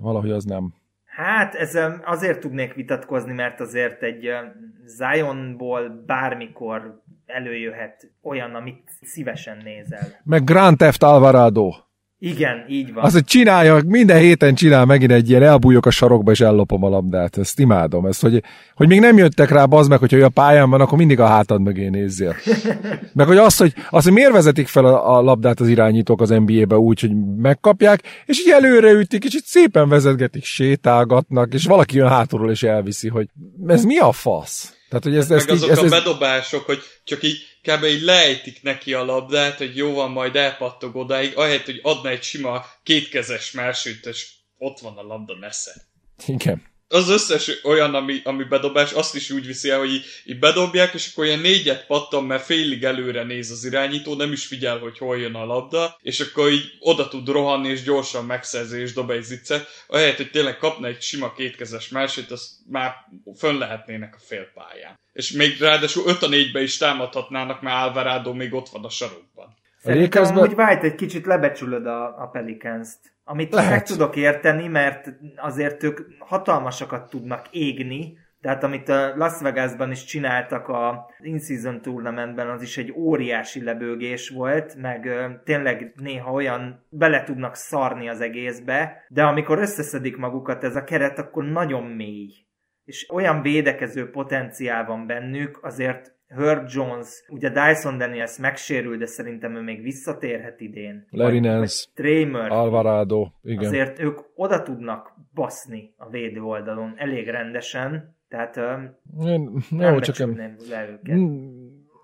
valahogy az nem. Hát ez azért tudnék vitatkozni, mert azért egy Zionból bármikor előjöhet olyan, amit szívesen nézel. Meg Grand Theft Alvarado. Igen, így van. Az, hogy csinálja, minden héten csinál megint egy ilyen, elbújok a sarokba és ellopom a labdát. Ezt imádom. Ezt, hogy, hogy még nem jöttek rá, bazd meg, hogy a pályán van, akkor mindig a hátad mögé nézzél. [LAUGHS] meg hogy azt, hogy, azt, hogy miért vezetik fel a, a labdát az irányítók az NBA-be úgy, hogy megkapják, és így előre ütik, és így szépen vezetgetik, sétálgatnak, és valaki jön hátulról és elviszi, hogy ez mi a fasz? Tehát, hogy ez, ez meg azok ez, ez, a bedobások, hogy csak így kb. így lejtik neki a labdát, hogy jó van, majd elpattog odáig, ahelyett, hogy adna egy sima kétkezes mersőt, és ott van a labda nesze. Igen az összes olyan, ami, ami bedobás, azt is úgy viszi el, hogy így, így bedobják, és akkor ilyen négyet pattan, mert félig előre néz az irányító, nem is figyel, hogy hol jön a labda, és akkor így oda tud rohanni, és gyorsan megszerzi, és dob egy ziccet. Ahelyett, hogy tényleg kapna egy sima kétkezes másét, azt már fönn lehetnének a félpályán. És még ráadásul 5 a 4-be is támadhatnának, mert Alvarado még ott van a sarokban. Szerintem, hogy White egy kicsit lebecsülöd a, a Pelicans-t. Amit Lehet. meg tudok érteni, mert azért ők hatalmasakat tudnak égni, tehát amit a Las Vegasban is csináltak a In-Season Tournamentben, az is egy óriási lebőgés volt, meg ö, tényleg néha olyan bele tudnak szarni az egészbe, de amikor összeszedik magukat ez a keret, akkor nagyon mély. És olyan védekező potenciál van bennük, azért Herb Jones, ugye Dyson Daniels megsérül, de szerintem ő még visszatérhet idén. Larry Nance, Tramer, Alvarado, igen. Azért ők oda tudnak baszni a védő oldalon elég rendesen, tehát Én, nem jó, csak nem, le őket.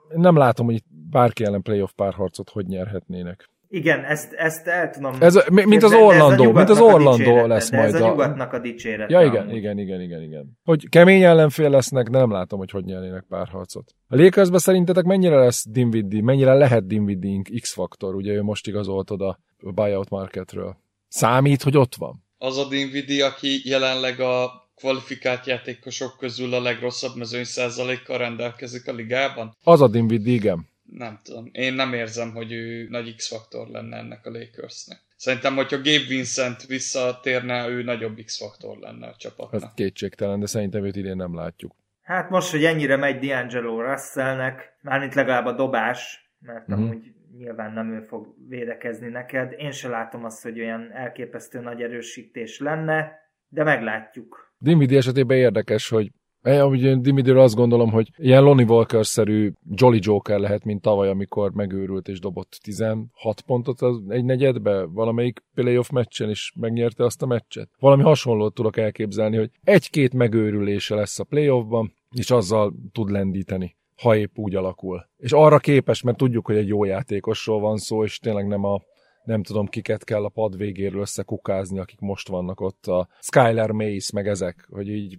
Nem látom, hogy bárki ellen playoff párharcot hogy nyerhetnének. Igen, ezt, ezt el tudom... Ez, a, mint az Orlandó, mint az Orlandó lesz de majd. ez a nyugatnak a dicséret. Ja, igen, igen, igen, igen, igen. Hogy kemény ellenfél lesznek, nem látom, hogy hogy nyernének párharcot. A Lakersben szerintetek mennyire lesz Dinwiddie, mennyire lehet Dinwiddie X-faktor, ugye ő most igazolt oda a buyout marketről. Számít, hogy ott van? Az a Dinwiddie, aki jelenleg a kvalifikált játékosok közül a legrosszabb mezőny százalékkal rendelkezik a ligában? Az a Dinwiddie, igen nem tudom. Én nem érzem, hogy ő nagy X-faktor lenne ennek a Lakersnek. Szerintem, hogyha Gabe Vincent visszatérne, ő nagyobb X-faktor lenne a csapatnak. Ez kétségtelen, de szerintem őt idén nem látjuk. Hát most, hogy ennyire megy D'Angelo Russellnek, mármint legalább a dobás, mert uh-huh. amúgy nyilván nem ő fog védekezni neked. Én se látom azt, hogy olyan elképesztő nagy erősítés lenne, de meglátjuk. Dinwiddie esetében érdekes, hogy én Dimidiről azt gondolom, hogy ilyen Lonnie Walker-szerű Jolly Joker lehet, mint tavaly, amikor megőrült és dobott 16 pontot az egy negyedbe valamelyik playoff meccsen, és megnyerte azt a meccset. Valami hasonlót tudok elképzelni, hogy egy-két megőrülése lesz a playoffban, és azzal tud lendíteni ha épp úgy alakul. És arra képes, mert tudjuk, hogy egy jó játékosról van szó, és tényleg nem a nem tudom, kiket kell a pad végéről összekukázni, akik most vannak ott, a Skyler Mace, meg ezek, hogy így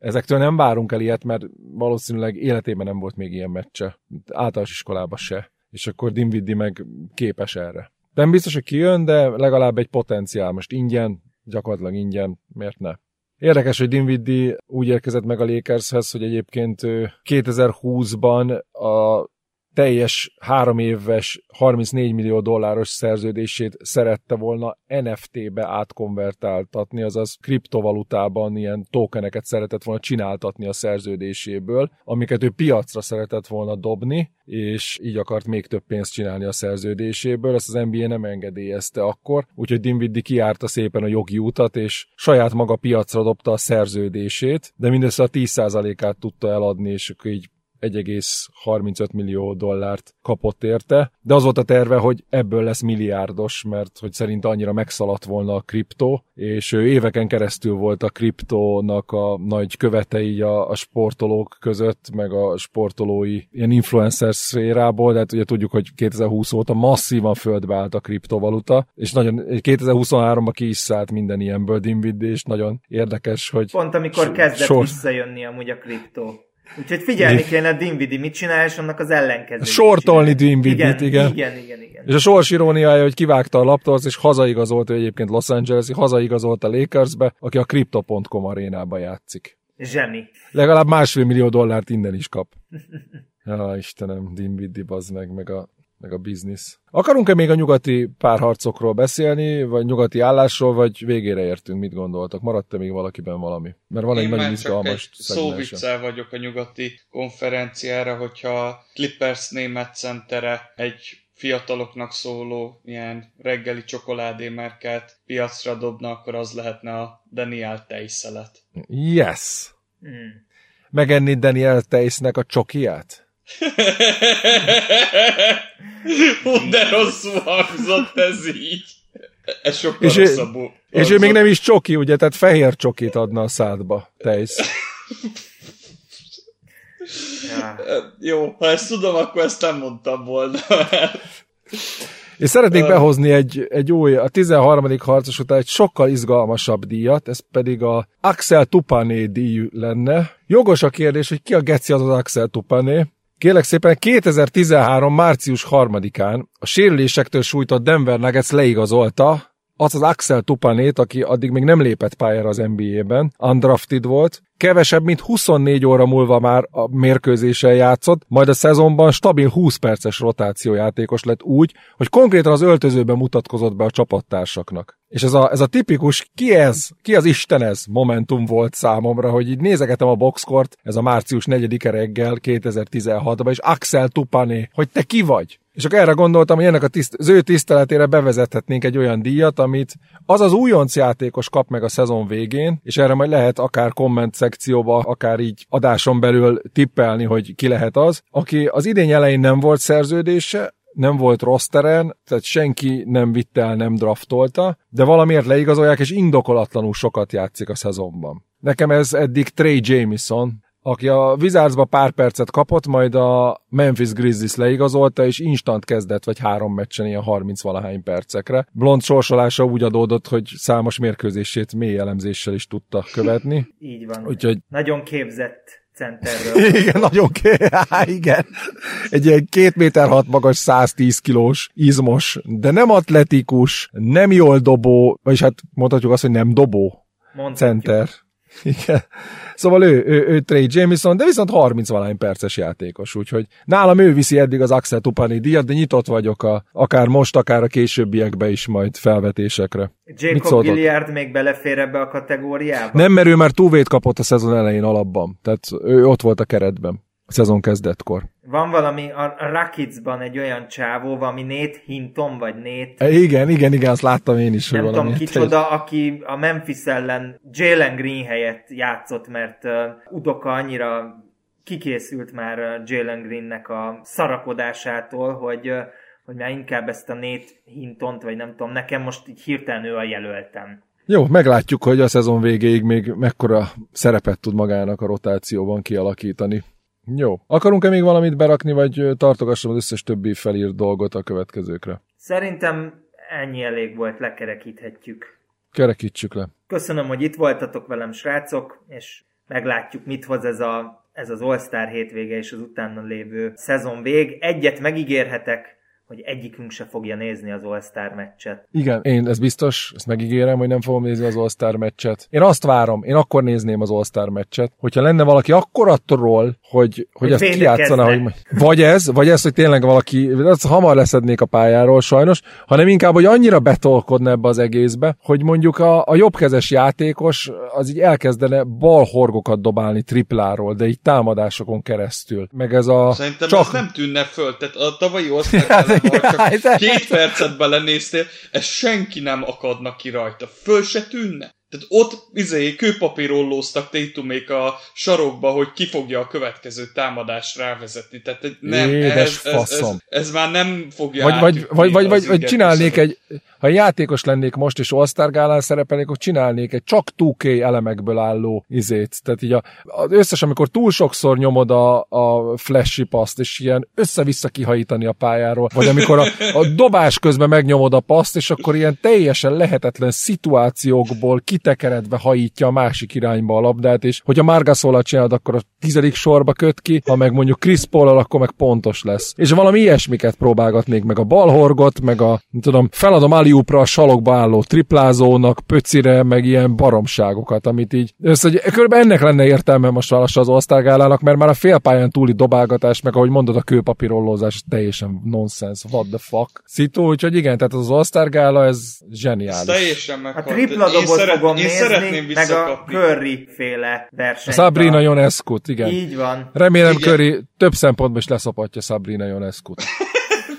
ezektől nem várunk el ilyet, mert valószínűleg életében nem volt még ilyen meccse. Általános iskolában se. És akkor Dinwiddie meg képes erre. Nem biztos, hogy kijön, de legalább egy potenciál. Most ingyen, gyakorlatilag ingyen, miért ne? Érdekes, hogy Dinwiddie úgy érkezett meg a Lakershez, hogy egyébként 2020-ban a teljes három éves 34 millió dolláros szerződését szerette volna NFT-be átkonvertáltatni, azaz kriptovalutában ilyen tokeneket szeretett volna csináltatni a szerződéséből, amiket ő piacra szeretett volna dobni, és így akart még több pénzt csinálni a szerződéséből. Ezt az NBA nem engedélyezte akkor, úgyhogy Dinwiddie kiárta szépen a jogi utat, és saját maga piacra dobta a szerződését, de mindössze a 10%-át tudta eladni, és akkor így 1,35 millió dollárt kapott érte, de az volt a terve, hogy ebből lesz milliárdos, mert hogy szerint annyira megszaladt volna a kriptó, és ő éveken keresztül volt a kriptónak a nagy követe így a, a sportolók között, meg a sportolói ilyen influencer szférából, de hát ugye tudjuk, hogy 2020 óta masszívan földbe állt a kriptovaluta, és nagyon 2023-ban ki is szállt minden ilyenből Dinwiddie, és nagyon érdekes, hogy... Pont amikor kezdett sor... visszajönni amúgy a kriptó. Úgyhogy figyelni kéne a Dinvidi mit csinál, és annak az ellenkezőjét. Sortolni Dinvidit, igen, igen. Igen, igen, igen. És a sors iróniája, hogy kivágta a laptort, és hazaigazolt ő egyébként Los Angeles-i, hazaigazolt a Lakersbe, aki a Crypto.com arénába játszik. Zseni. Legalább másfél millió dollárt innen is kap. [LAUGHS] Ja, Istenem, Dinvidi, bazd meg, meg a meg a biznisz. Akarunk-e még a nyugati párharcokról beszélni, vagy nyugati állásról, vagy végére értünk, mit gondoltak? Maradt-e még valakiben valami? Mert van Én egy nagyon izgalmas szóviccel vagyok a nyugati konferenciára, hogyha Clippers német centere egy fiataloknak szóló ilyen reggeli csokoládémerket piacra dobna, akkor az lehetne a Daniel Teisszelet. Yes! Mm. Megenni Daniel Teissnek a csokiát? Hú, de rosszul hangzott ez így. Ez sokkal és rosszabbul. Ő, és ő még nem is csoki, ugye? Tehát fehér csokit adna a szádba, tejsz. ja. Jó, ha ezt tudom, akkor ezt nem mondtam volna. És szeretnék behozni egy, egy új, a 13. harcos után egy sokkal izgalmasabb díjat, ez pedig a Axel Tupané díj lenne. Jogos a kérdés, hogy ki a geci az az Axel Tupané. Kérlek szépen 2013. március 3-án a sérülésektől sújtott Denver Nuggets leigazolta az az Axel Tupanét, aki addig még nem lépett pályára az NBA-ben, undrafted volt, kevesebb, mint 24 óra múlva már a mérkőzésen játszott, majd a szezonban stabil 20 perces rotációjátékos lett úgy, hogy konkrétan az öltözőben mutatkozott be a csapattársaknak. És ez a, ez a tipikus, ki ez, ki az Isten ez momentum volt számomra, hogy így nézegetem a boxkort, ez a március 4 reggel 2016-ban, és Axel Tupané, hogy te ki vagy? És akkor erre gondoltam, hogy ennek a tiszt, az ő tiszteletére bevezethetnénk egy olyan díjat, amit az az újonc játékos kap meg a szezon végén, és erre majd lehet akár komment szekcióba, akár így adáson belül tippelni, hogy ki lehet az, aki az idény elején nem volt szerződése, nem volt rosteren, tehát senki nem vitte el, nem draftolta, de valamiért leigazolják, és indokolatlanul sokat játszik a szezonban. Nekem ez eddig Trey Jamison, aki a Wizardsba pár percet kapott, majd a Memphis Grizzlies leigazolta, és instant kezdett, vagy három meccsen ilyen 30 valahány percekre. Blond sorsolása úgy adódott, hogy számos mérkőzését mély elemzéssel is tudta követni. Így van. Úgyhogy... Nagyon képzett centerről. [LAUGHS] Igen, nagyon ké... [LAUGHS] Há, igen. Egy ilyen két méter hat magas, 110 kilós, izmos, de nem atletikus, nem jól dobó, vagyis hát mondhatjuk azt, hogy nem dobó Mondhatjuk. center. Igen. Szóval ő, ő, ő Trey Jameson, de viszont 30 valány perces játékos, úgyhogy nálam ő viszi eddig az Axel Tupani díjat, de nyitott vagyok a, akár most, akár a későbbiekbe is majd felvetésekre. Jacob Gilliard még belefér ebbe a kategóriába? Nem, mert ő már túvét kapott a szezon elején alapban, tehát ő ott volt a keretben. A szezon kezdetkor. Van valami a Rakitzban egy olyan csávó, valami Nate Hinton, vagy Nate... E, igen, igen, igen, azt láttam én is, Nem tudom kicsoda, aki a Memphis ellen Jalen Green helyett játszott, mert uh, Udoka annyira kikészült már uh, Jalen Greennek a szarakodásától, hogy, uh, hogy már inkább ezt a Nate Hintont, vagy nem tudom, nekem most így hirtelen ő a jelöltem. Jó, meglátjuk, hogy a szezon végéig még mekkora szerepet tud magának a rotációban kialakítani. Jó. Akarunk-e még valamit berakni, vagy tartogassam az összes többi felírt dolgot a következőkre? Szerintem ennyi elég volt, lekerekíthetjük. Kerekítsük le. Köszönöm, hogy itt voltatok velem, srácok, és meglátjuk, mit hoz ez, a, ez az All-Star hétvége és az utána lévő szezon vég. Egyet megígérhetek, hogy egyikünk se fogja nézni az All-Star meccset. Igen, én ez biztos, ezt megígérem, hogy nem fogom nézni az All-Star meccset. Én azt várom, én akkor nézném az All-Star meccset, hogyha lenne valaki akkor attól, hogy, hogy, Hogy ezt kijátszana, hogy vagy ez, vagy ez, hogy tényleg valaki, azt hamar leszednék a pályáról sajnos, hanem inkább, hogy annyira betolkodna ebbe az egészbe, hogy mondjuk a, a jobbkezes játékos az így elkezdene balhorgokat dobálni tripláról, de így támadásokon keresztül. Meg ez a... Szerintem csak... ez nem tűnne föl. Tehát a tavalyi osztályban, [LAUGHS] csak két percet belenéztél, ez senki nem akadna ki rajta. Föl se tűnne. Tehát ott izé, kőpapírollóztak Tatumék a sarokba, hogy ki fogja a következő támadást rávezetni. Tehát nem, Édes ez, ez, ez, faszom. ez, már nem fogja Vagy, vagy, vagy, vagy, vagy, vagy csinálnék egy, ha játékos lennék most, és All-Star gálán szerepelnék, akkor csinálnék egy csak 2K elemekből álló izét. Tehát így a, az összes, amikor túl sokszor nyomod a, a flashy paszt, és ilyen össze-vissza kihajítani a pályáról, vagy amikor a, a dobás közben megnyomod a paszt, és akkor ilyen teljesen lehetetlen szituációkból kitekeredve hajítja a másik irányba a labdát, és hogyha Margasola csinálod, akkor a tizedik sorba köt ki, ha meg mondjuk Chris paul akkor meg pontos lesz. És valami ilyesmiket próbálgatnék meg a balhorgot, meg a, nem tudom, feladom Aliupra a salokba álló triplázónak, pöcire, meg ilyen baromságokat, amit így, össze, hogy körülbelül ennek lenne értelme most lassan az osztálygálának, mert már a félpályán túli dobálgatás, meg ahogy mondod, a kőpapírollózás teljesen nonsense, what the fuck. Szitu, úgyhogy igen, tehát az osztárgála, ez Ez zseniális. teljesen A meghalt. tripla Én dobot szeret- fogom én szeretném nézni, meg a. Curry féle versenyt. Sabrina Ionescu-t, igen. Így van. Remélem Igen. Curry több szempontból is leszopatja Sabrina Ionescu-t. [LAUGHS]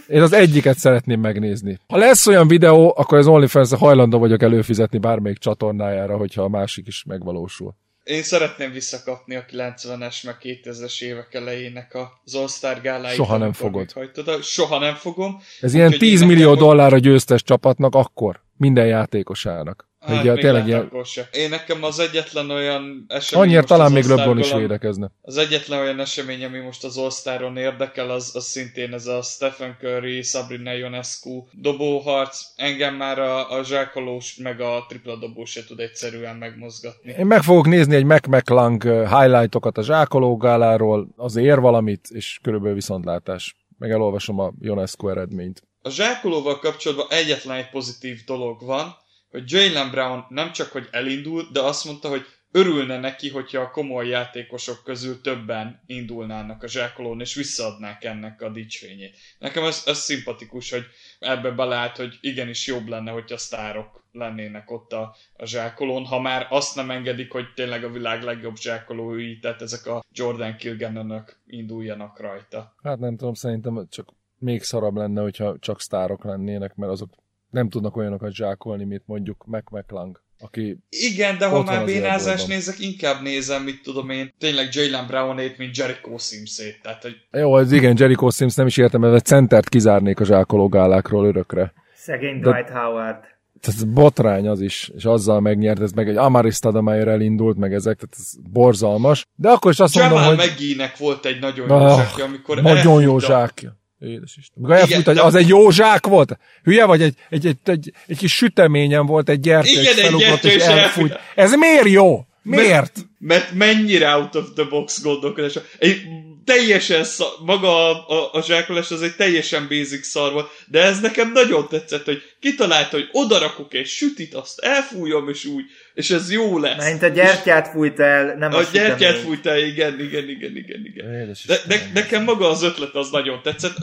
Én az egyiket szeretném megnézni. Ha lesz olyan videó, akkor az OnlyFans hajlandó vagyok előfizetni bármelyik csatornájára, hogyha a másik is megvalósul. Én szeretném visszakapni a 90-es, meg 2000-es évek elejének az All-Star gáláit. Soha nem fogod. meghajtod a- Soha nem fogom. Ez ilyen Úgyhogy 10 én millió nekem- dollár a győztes csapatnak akkor, minden játékosának. Hát, Ugye, tényleg ilyen, se. Én nekem az egyetlen olyan esemény annyira talán még LeBron is védekezne. Az egyetlen olyan esemény, ami most az All-Staron érdekel, az, az szintén ez a Stephen Curry, Sabrina Ionescu dobóharc. Engem már a, a zsákolós, meg a tripla dobó se tud egyszerűen megmozgatni. Én meg fogok nézni egy Mac McClung highlightokat a zsákológáláról, az ér valamit, és körülbelül viszontlátás. Meg elolvasom a Ionescu eredményt. A zsákolóval kapcsolatban egyetlen egy pozitív dolog van, hogy Jalen Brown nem csak, hogy elindult, de azt mondta, hogy örülne neki, hogyha a komoly játékosok közül többen indulnának a zsákolón, és visszaadnák ennek a dicsfényét. Nekem ez, ez szimpatikus, hogy ebbe beleállt, hogy igenis jobb lenne, hogyha sztárok lennének ott a, a zsákolón, ha már azt nem engedik, hogy tényleg a világ legjobb zsákolói, tehát ezek a Jordan Kilgannonök induljanak rajta. Hát nem tudom, szerintem csak még szarabb lenne, hogyha csak sztárok lennének, mert azok nem tudnak olyanokat zsákolni, mint mondjuk Mac McClung, aki Igen, de ha már az bénázás élbolban. nézek, inkább nézem, mit tudom én, tényleg Jalen Brownét, mint Jericho Simsét. Tehát, hogy Jó, az igen, Jericho Sims nem is értem, mert a centert kizárnék a zsákológálákról örökre. Szegény De- Dwight Howard. Tehát ez botrány az is, és azzal megnyert, ez meg egy Amaris Stoudemire elindult, meg ezek, tehát ez borzalmas. De akkor is azt mondom, Jamal hogy McGee-nek volt egy nagyon jó Ah, zsákja, amikor nagyon jó elfújta- zsákja. Édes Isten. Igen, hogy de- az egy jó zsák volt? Hülye vagy? Egy, egy, egy, egy, egy kis süteményen volt egy gyertya, Igen, egy felugrott, gyertya, és elfújt. Ez miért jó? Miért? Mert mennyire out of the box gondolkodás. Egy teljesen szar, maga a, a, a zsákolás az egy teljesen basic szar volt, de ez nekem nagyon tetszett, hogy kitalálta, hogy odarakok egy sütit, azt elfújom, és úgy és ez jó lesz. Mint a gyertyát fújta el, nem a, A gyertyát fújta el, igen, igen, igen, igen, igen. De, de, Istenem. nekem maga az ötlet az nagyon tetszett.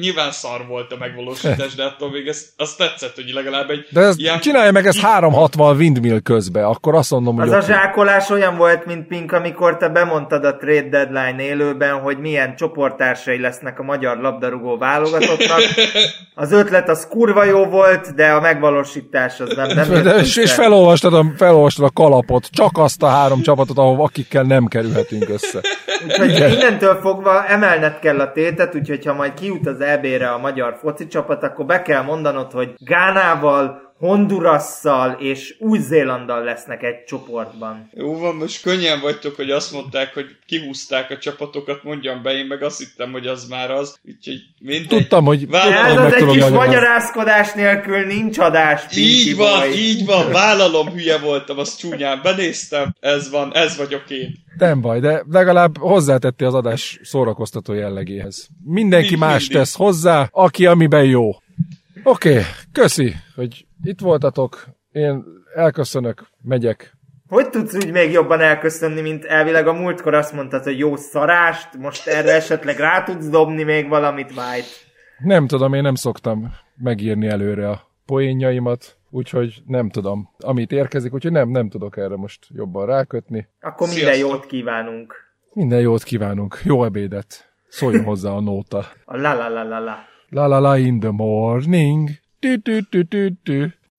Nyilván szar volt a megvalósítás, de attól még ez, az tetszett, hogy legalább egy De ez, ilyen... csinálja meg ezt 360 windmill közbe, akkor azt mondom, hogy Az a zsákolás olyan volt, mint Pink, amikor te bemondtad a trade deadline élőben, hogy milyen csoporttársai lesznek a magyar labdarúgó válogatottnak. [LAUGHS] Az ötlet az kurva jó volt, de a megvalósítás az nem, nem De, és, és felolvastad, a, felolvastad a kalapot, csak azt a három csapatot, ahol akikkel nem kerülhetünk össze. Úgyhogy innentől fogva emelned kell a tétet, úgyhogy ha majd kijut az EB-re a magyar foci csapat, akkor be kell mondanod, hogy Gánával, Hondurasszal és Új-Zélanddal lesznek egy csoportban. Jó van, most könnyen vagytok, hogy azt mondták, hogy kihúzták a csapatokat, mondjam be, én meg azt hittem, hogy az már az. Úgyhogy mindegy. Tudtam, hogy, Vállalom, Ez az egy kis magyarázkodás nélkül nincs adás, Így van, boy. így van, vállalom, hülye voltam, azt csúnyán benéztem, ez van, ez vagyok én. Nem baj, de legalább hozzátetti az adás szórakoztató jellegéhez. Mindenki Mind- más mindig. tesz hozzá, aki amiben jó. Oké, okay, köszi, hogy itt voltatok. Én elköszönök, megyek. Hogy tudsz úgy még jobban elköszönni, mint elvileg a múltkor azt mondtad, hogy jó szarást, most erre esetleg rá tudsz dobni még valamit, White? Nem tudom, én nem szoktam megírni előre a poénjaimat, úgyhogy nem tudom, amit érkezik, úgyhogy nem, nem tudok erre most jobban rákötni. Akkor minden Sziasztok. jót kívánunk. Minden jót kívánunk, jó ebédet. Szóljon hozzá a nóta. A la la la la la. La la la in the morning.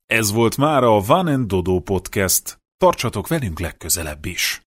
Ez volt már a Van and Dodo Podcast. Tartsatok velünk legközelebb is!